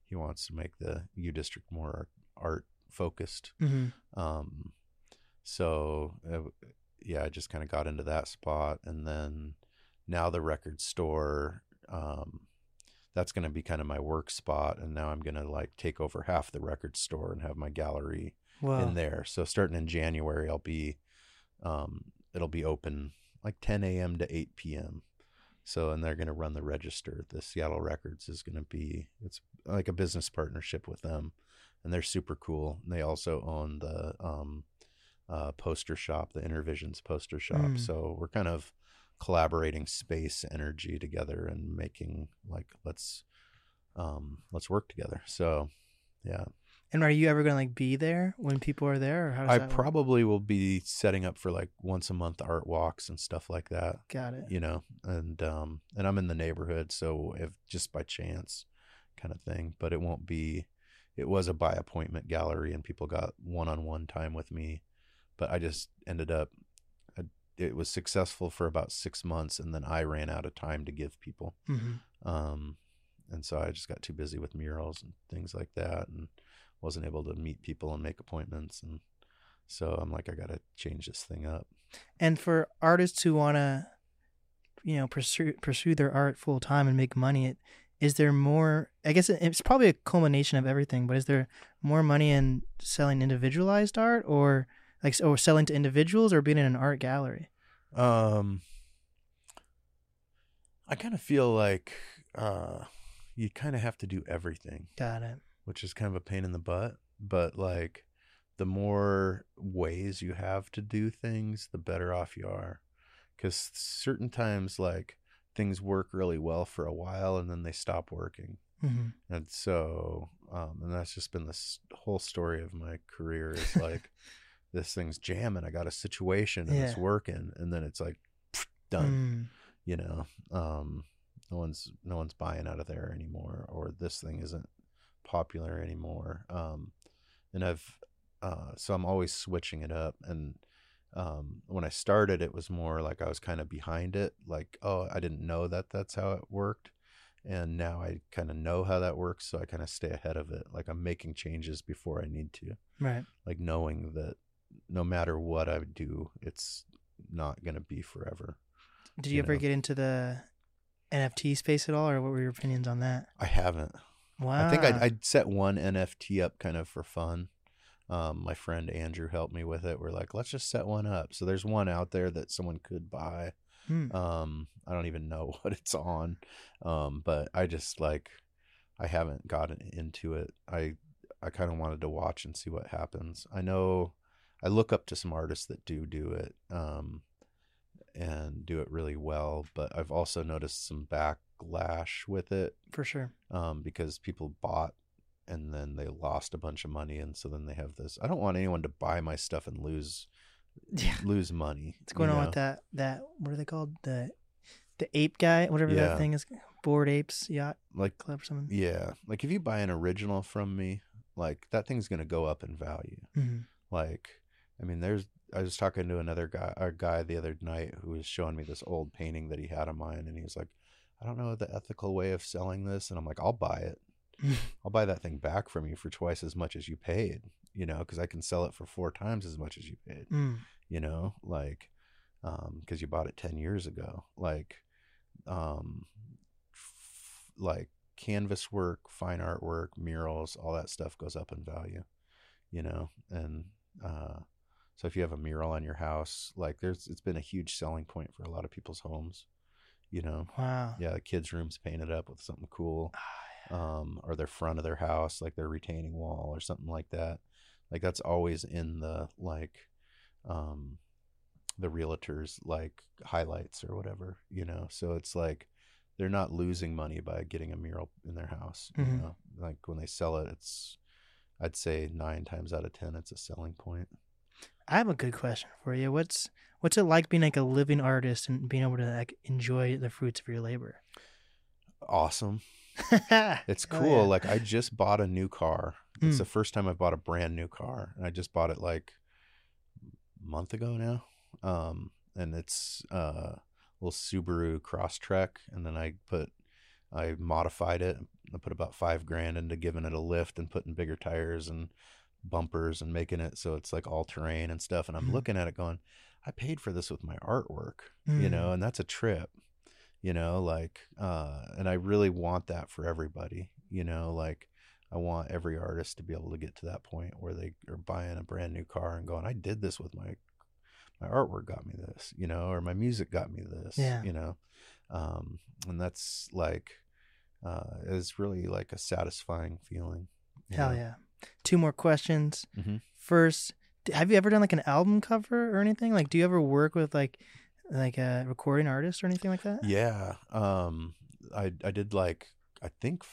he wants to make the u district more art focused hmm um, so uh, yeah, I just kind of got into that spot, and then now the record store. Um, that's going to be kind of my work spot, and now I'm going to like take over half the record store and have my gallery Wow. in there. So starting in January, I'll be, um, it'll be open like 10 a.m. to 8 p.m. So and they're going to run the register. The Seattle Records is going to be it's like a business partnership with them, and they're super cool. And they also own the um, uh, poster shop, the Intervisions poster shop. Mm. So we're kind of collaborating space energy together and making like let's um let's work together. So yeah. And are you ever gonna like be there when people are there, or how does I that work? probably will be setting up for like once a month art walks and stuff like that, got it? you know. And um and I'm in the neighborhood, so if just by chance kind of thing, but it won't be it was a by appointment gallery and people got one-on-one time with me, but I just ended up I, it was successful for about 6 months and then I ran out of time to give people. hmm Um and so I just got too busy with murals and things like that and wasn't able to meet people and make appointments and so I'm like I got to change this thing up. And for artists who wanna, you know, pursue pursue their art full time and make money, it is there more? I guess it's probably a culmination of everything. But is there more money in selling individualized art, or like, or selling to individuals, or being in an art gallery? Um I kind of feel like uh you kind of have to do everything, Got it. which is kind of a pain in the butt, but like the more ways you have to do things, the better off you are. Cuz certain times like things work really well for a while and then they stop working. hmm And so, um, and that's just been this whole story of my career is like, this thing's jamming. I got a situation and it's working. And then it's like, done, Mm. you know, um, no one's, no one's buying out of there anymore, or this thing isn't popular anymore. Um, and I've, uh, so I'm always switching it up. And, um, when I started, it was more like I was kind of behind it. Like, oh, I didn't know that that's how it worked and now I kind of know how that works, so I kind of stay ahead of it. Like I'm making changes before I need to, Right. like knowing that no matter what I do, it's not going to be forever. Did you, You ever know. get into the NFT space at all, or what were your opinions on that? I haven't. Wow. I think I'd, I'd set one NFT up kind of for fun. Um, my friend Andrew helped me with it. We're like, let's just set one up. So there's one out there that someone could buy. Hmm. Um, I don't even know what it's on. Um, but I just like I haven't gotten into it. I I kind of wanted to watch and see what happens. I know I look up to some artists that do do it um and do it really well, but I've also noticed some backlash with it for sure. um because people bought and then they lost a bunch of money and so then they have this I don't want anyone to buy my stuff and lose Yeah. lose money. What's going on know? with that? That what are they called? The the ape guy, whatever Yeah. that thing is. Bored apes yacht Like club or something. Yeah, like if you buy an original from me, like that thing's gonna go up in value. hmm Like, I mean, there's. I was talking to another guy, a guy the other night who was showing me this old painting that he had of mine, and he was like, "I don't know the ethical way of selling this," and I'm like, "I'll buy it. I'll buy that thing back from you for twice as much as you paid. You know, because I can sell it for four times as much as you paid. Mm. You know, like, um, because you bought it ten years ago. Like, um, f- like canvas work, fine artwork, murals, all that stuff goes up in value, you know, and uh, so if you have a mural on your house, like there's, it's been a huge selling point for a lot of people's homes, you know. Wow. Yeah, the kids' rooms painted up with something cool, Ah, um, or their front of their house, like their retaining wall or something like that. Like that's always in the like, um, the realtors like highlights or whatever, you know. So it's like they're not losing money by getting a mural in their house. You Mhm. know, like when they sell it, it's I'd say nine times out of ten, it's a selling point. I have a good question for you. What's what's it like being like a living artist and being able to like enjoy the fruits of your labor? Awesome. It's Hell cool. yeah. Like I just bought a new car. It's Mm. the first time I've bought a brand new car, and I just bought it like a month ago now. Um, and it's uh, a little Subaru Crosstrek, and then I put I modified it. I put about five grand into giving it a lift and putting bigger tires and bumpers and making it so it's like all terrain and stuff. And I'm Mhm. looking at it going, I paid for this with my artwork, you Mm. know, and that's a trip, you know, like, uh, and I really want that for everybody, you know, like I want every artist to be able to get to that point where they are buying a brand new car and going, I did this with my, my artwork got me this, you know, or my music got me this, Yeah. you know, um, and that's like, uh, is really like a satisfying feeling. Hell know? yeah. Two more questions. Mhm. First, have you ever done like an album cover or anything? Like, do you ever work with like like a recording artist or anything like that? Yeah. Um, I I did like I think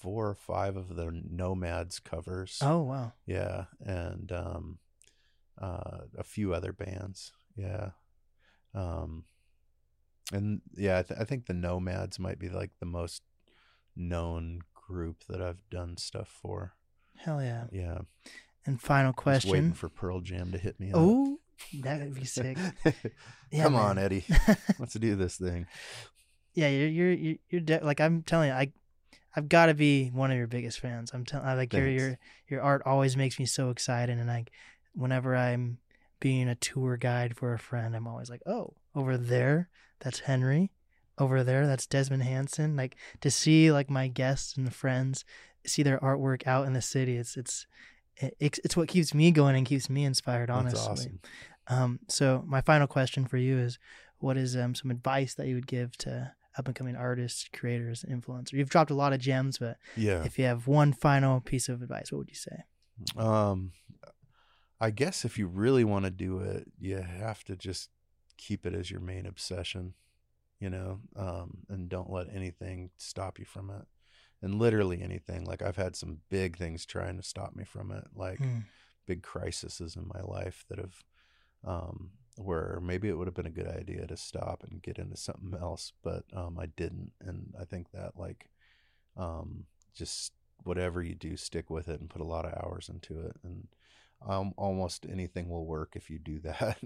four or five of the Nomads covers. Oh wow. Yeah, and um, uh, a few other bands. Yeah. Um, and yeah, I, th- I think the Nomads might be like the most known group that I've done stuff for. Hell yeah. Yeah. And final Just waiting question. for Pearl Jam to hit me. up. Oh, that would be sick. Yeah, Come on. Eddie. Let's do this thing. yeah, you're you're you're, you're de- like I'm telling you, I I've got to be one of your biggest fans. I'm telling, I like your Thanks. your your art always makes me so excited, and like whenever I'm being a tour guide for a friend, I'm always like, oh, over there, that's Henry. Over there, that's Desmond Hansen. Like to see like my guests and friends see their artwork out in the city. It's it's it's, it's what keeps me going and keeps me inspired. Honestly, awesome. Um, so my final question for you is, what is um, some advice that you would give to up and coming artists, creators, influencers? You've dropped a lot of gems, but Yeah. if you have one final piece of advice, what would you say? Um, I guess if you really want to do it, you have to just keep it as your main obsession. you know, um, and don't let anything stop you from it. And literally anything. Like I've had some big things trying to stop me from it, like Mm. big crises in my life that have, um, where maybe it would have been a good idea to stop and get into something else, but um, I didn't. And I think that like, um, just whatever you do, stick with it and put a lot of hours into it. And um, almost anything will work if you do that.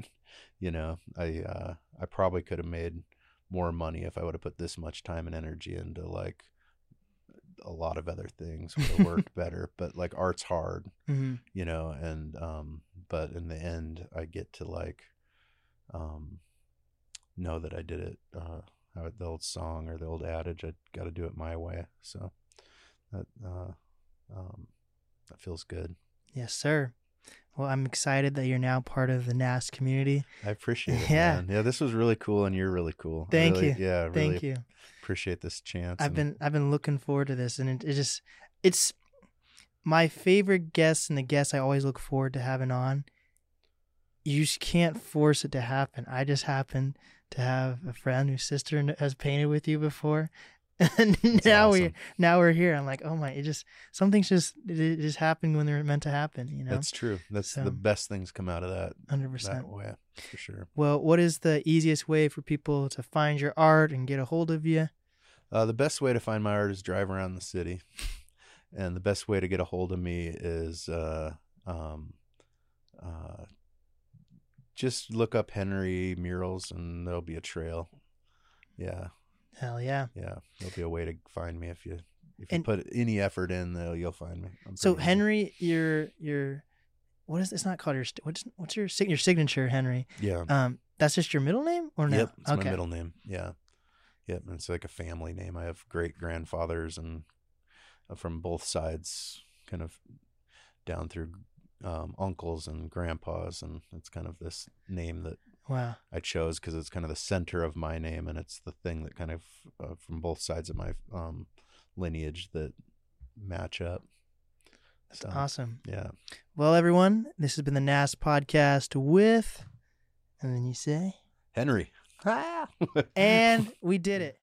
you know, I uh, I probably could have made more money if I would have put this much time and energy into like a lot of other things would have worked better. But like art's hard, hmm you know, and um, but in the end, I get to like um, know that I did it. Uh, how the old song or the old adage, I got to do it my way. So that uh, um, that feels good. Yes, sir. Well, I'm excited that you're now part of the NAS community. I appreciate it. Yeah. man. yeah. This was really cool, and you're really cool. Thank really- you. Yeah, really Thank you. appreciate this chance. I've been I've been looking forward to this, and it, it just it's my favorite guest and the guest I always look forward to having on. You just can't force it to happen. I just happen to have a friend whose sister has painted with you before, and now we now we're here. I'm like, oh my! It just something's just it, just happened when they're meant to happen. You know, That's true. That's So- the best things come out of that hundred percent. way for sure. Well, what is the easiest way for people to find your art and get a hold of you? Uh, the best way to find my art is drive around the city, and the best way to get a hold of me is uh, um, uh, just look up Henry murals, and there'll be a trail. Yeah, Hell yeah! yeah, there'll be a way to find me if you if you And- put any effort in. Though you'll find me. I'm So. Henry, your your what is it's not called your what's what's your your signature Henry? yeah, Um, that's just your middle name or no? Yep, it's okay. my middle name. Yeah, yep. And it's like a family name. I have great grandfathers and uh, from both sides, kind of down through um, uncles and grandpas, and it's kind of this name that Wow. I chose because it's kind of the center of my name, and it's the thing that kind of uh, from both sides of my um, lineage that match up. That's So, awesome. Yeah. Well, everyone, this has been the NAS podcast with, and then you say, Henry. and we did it.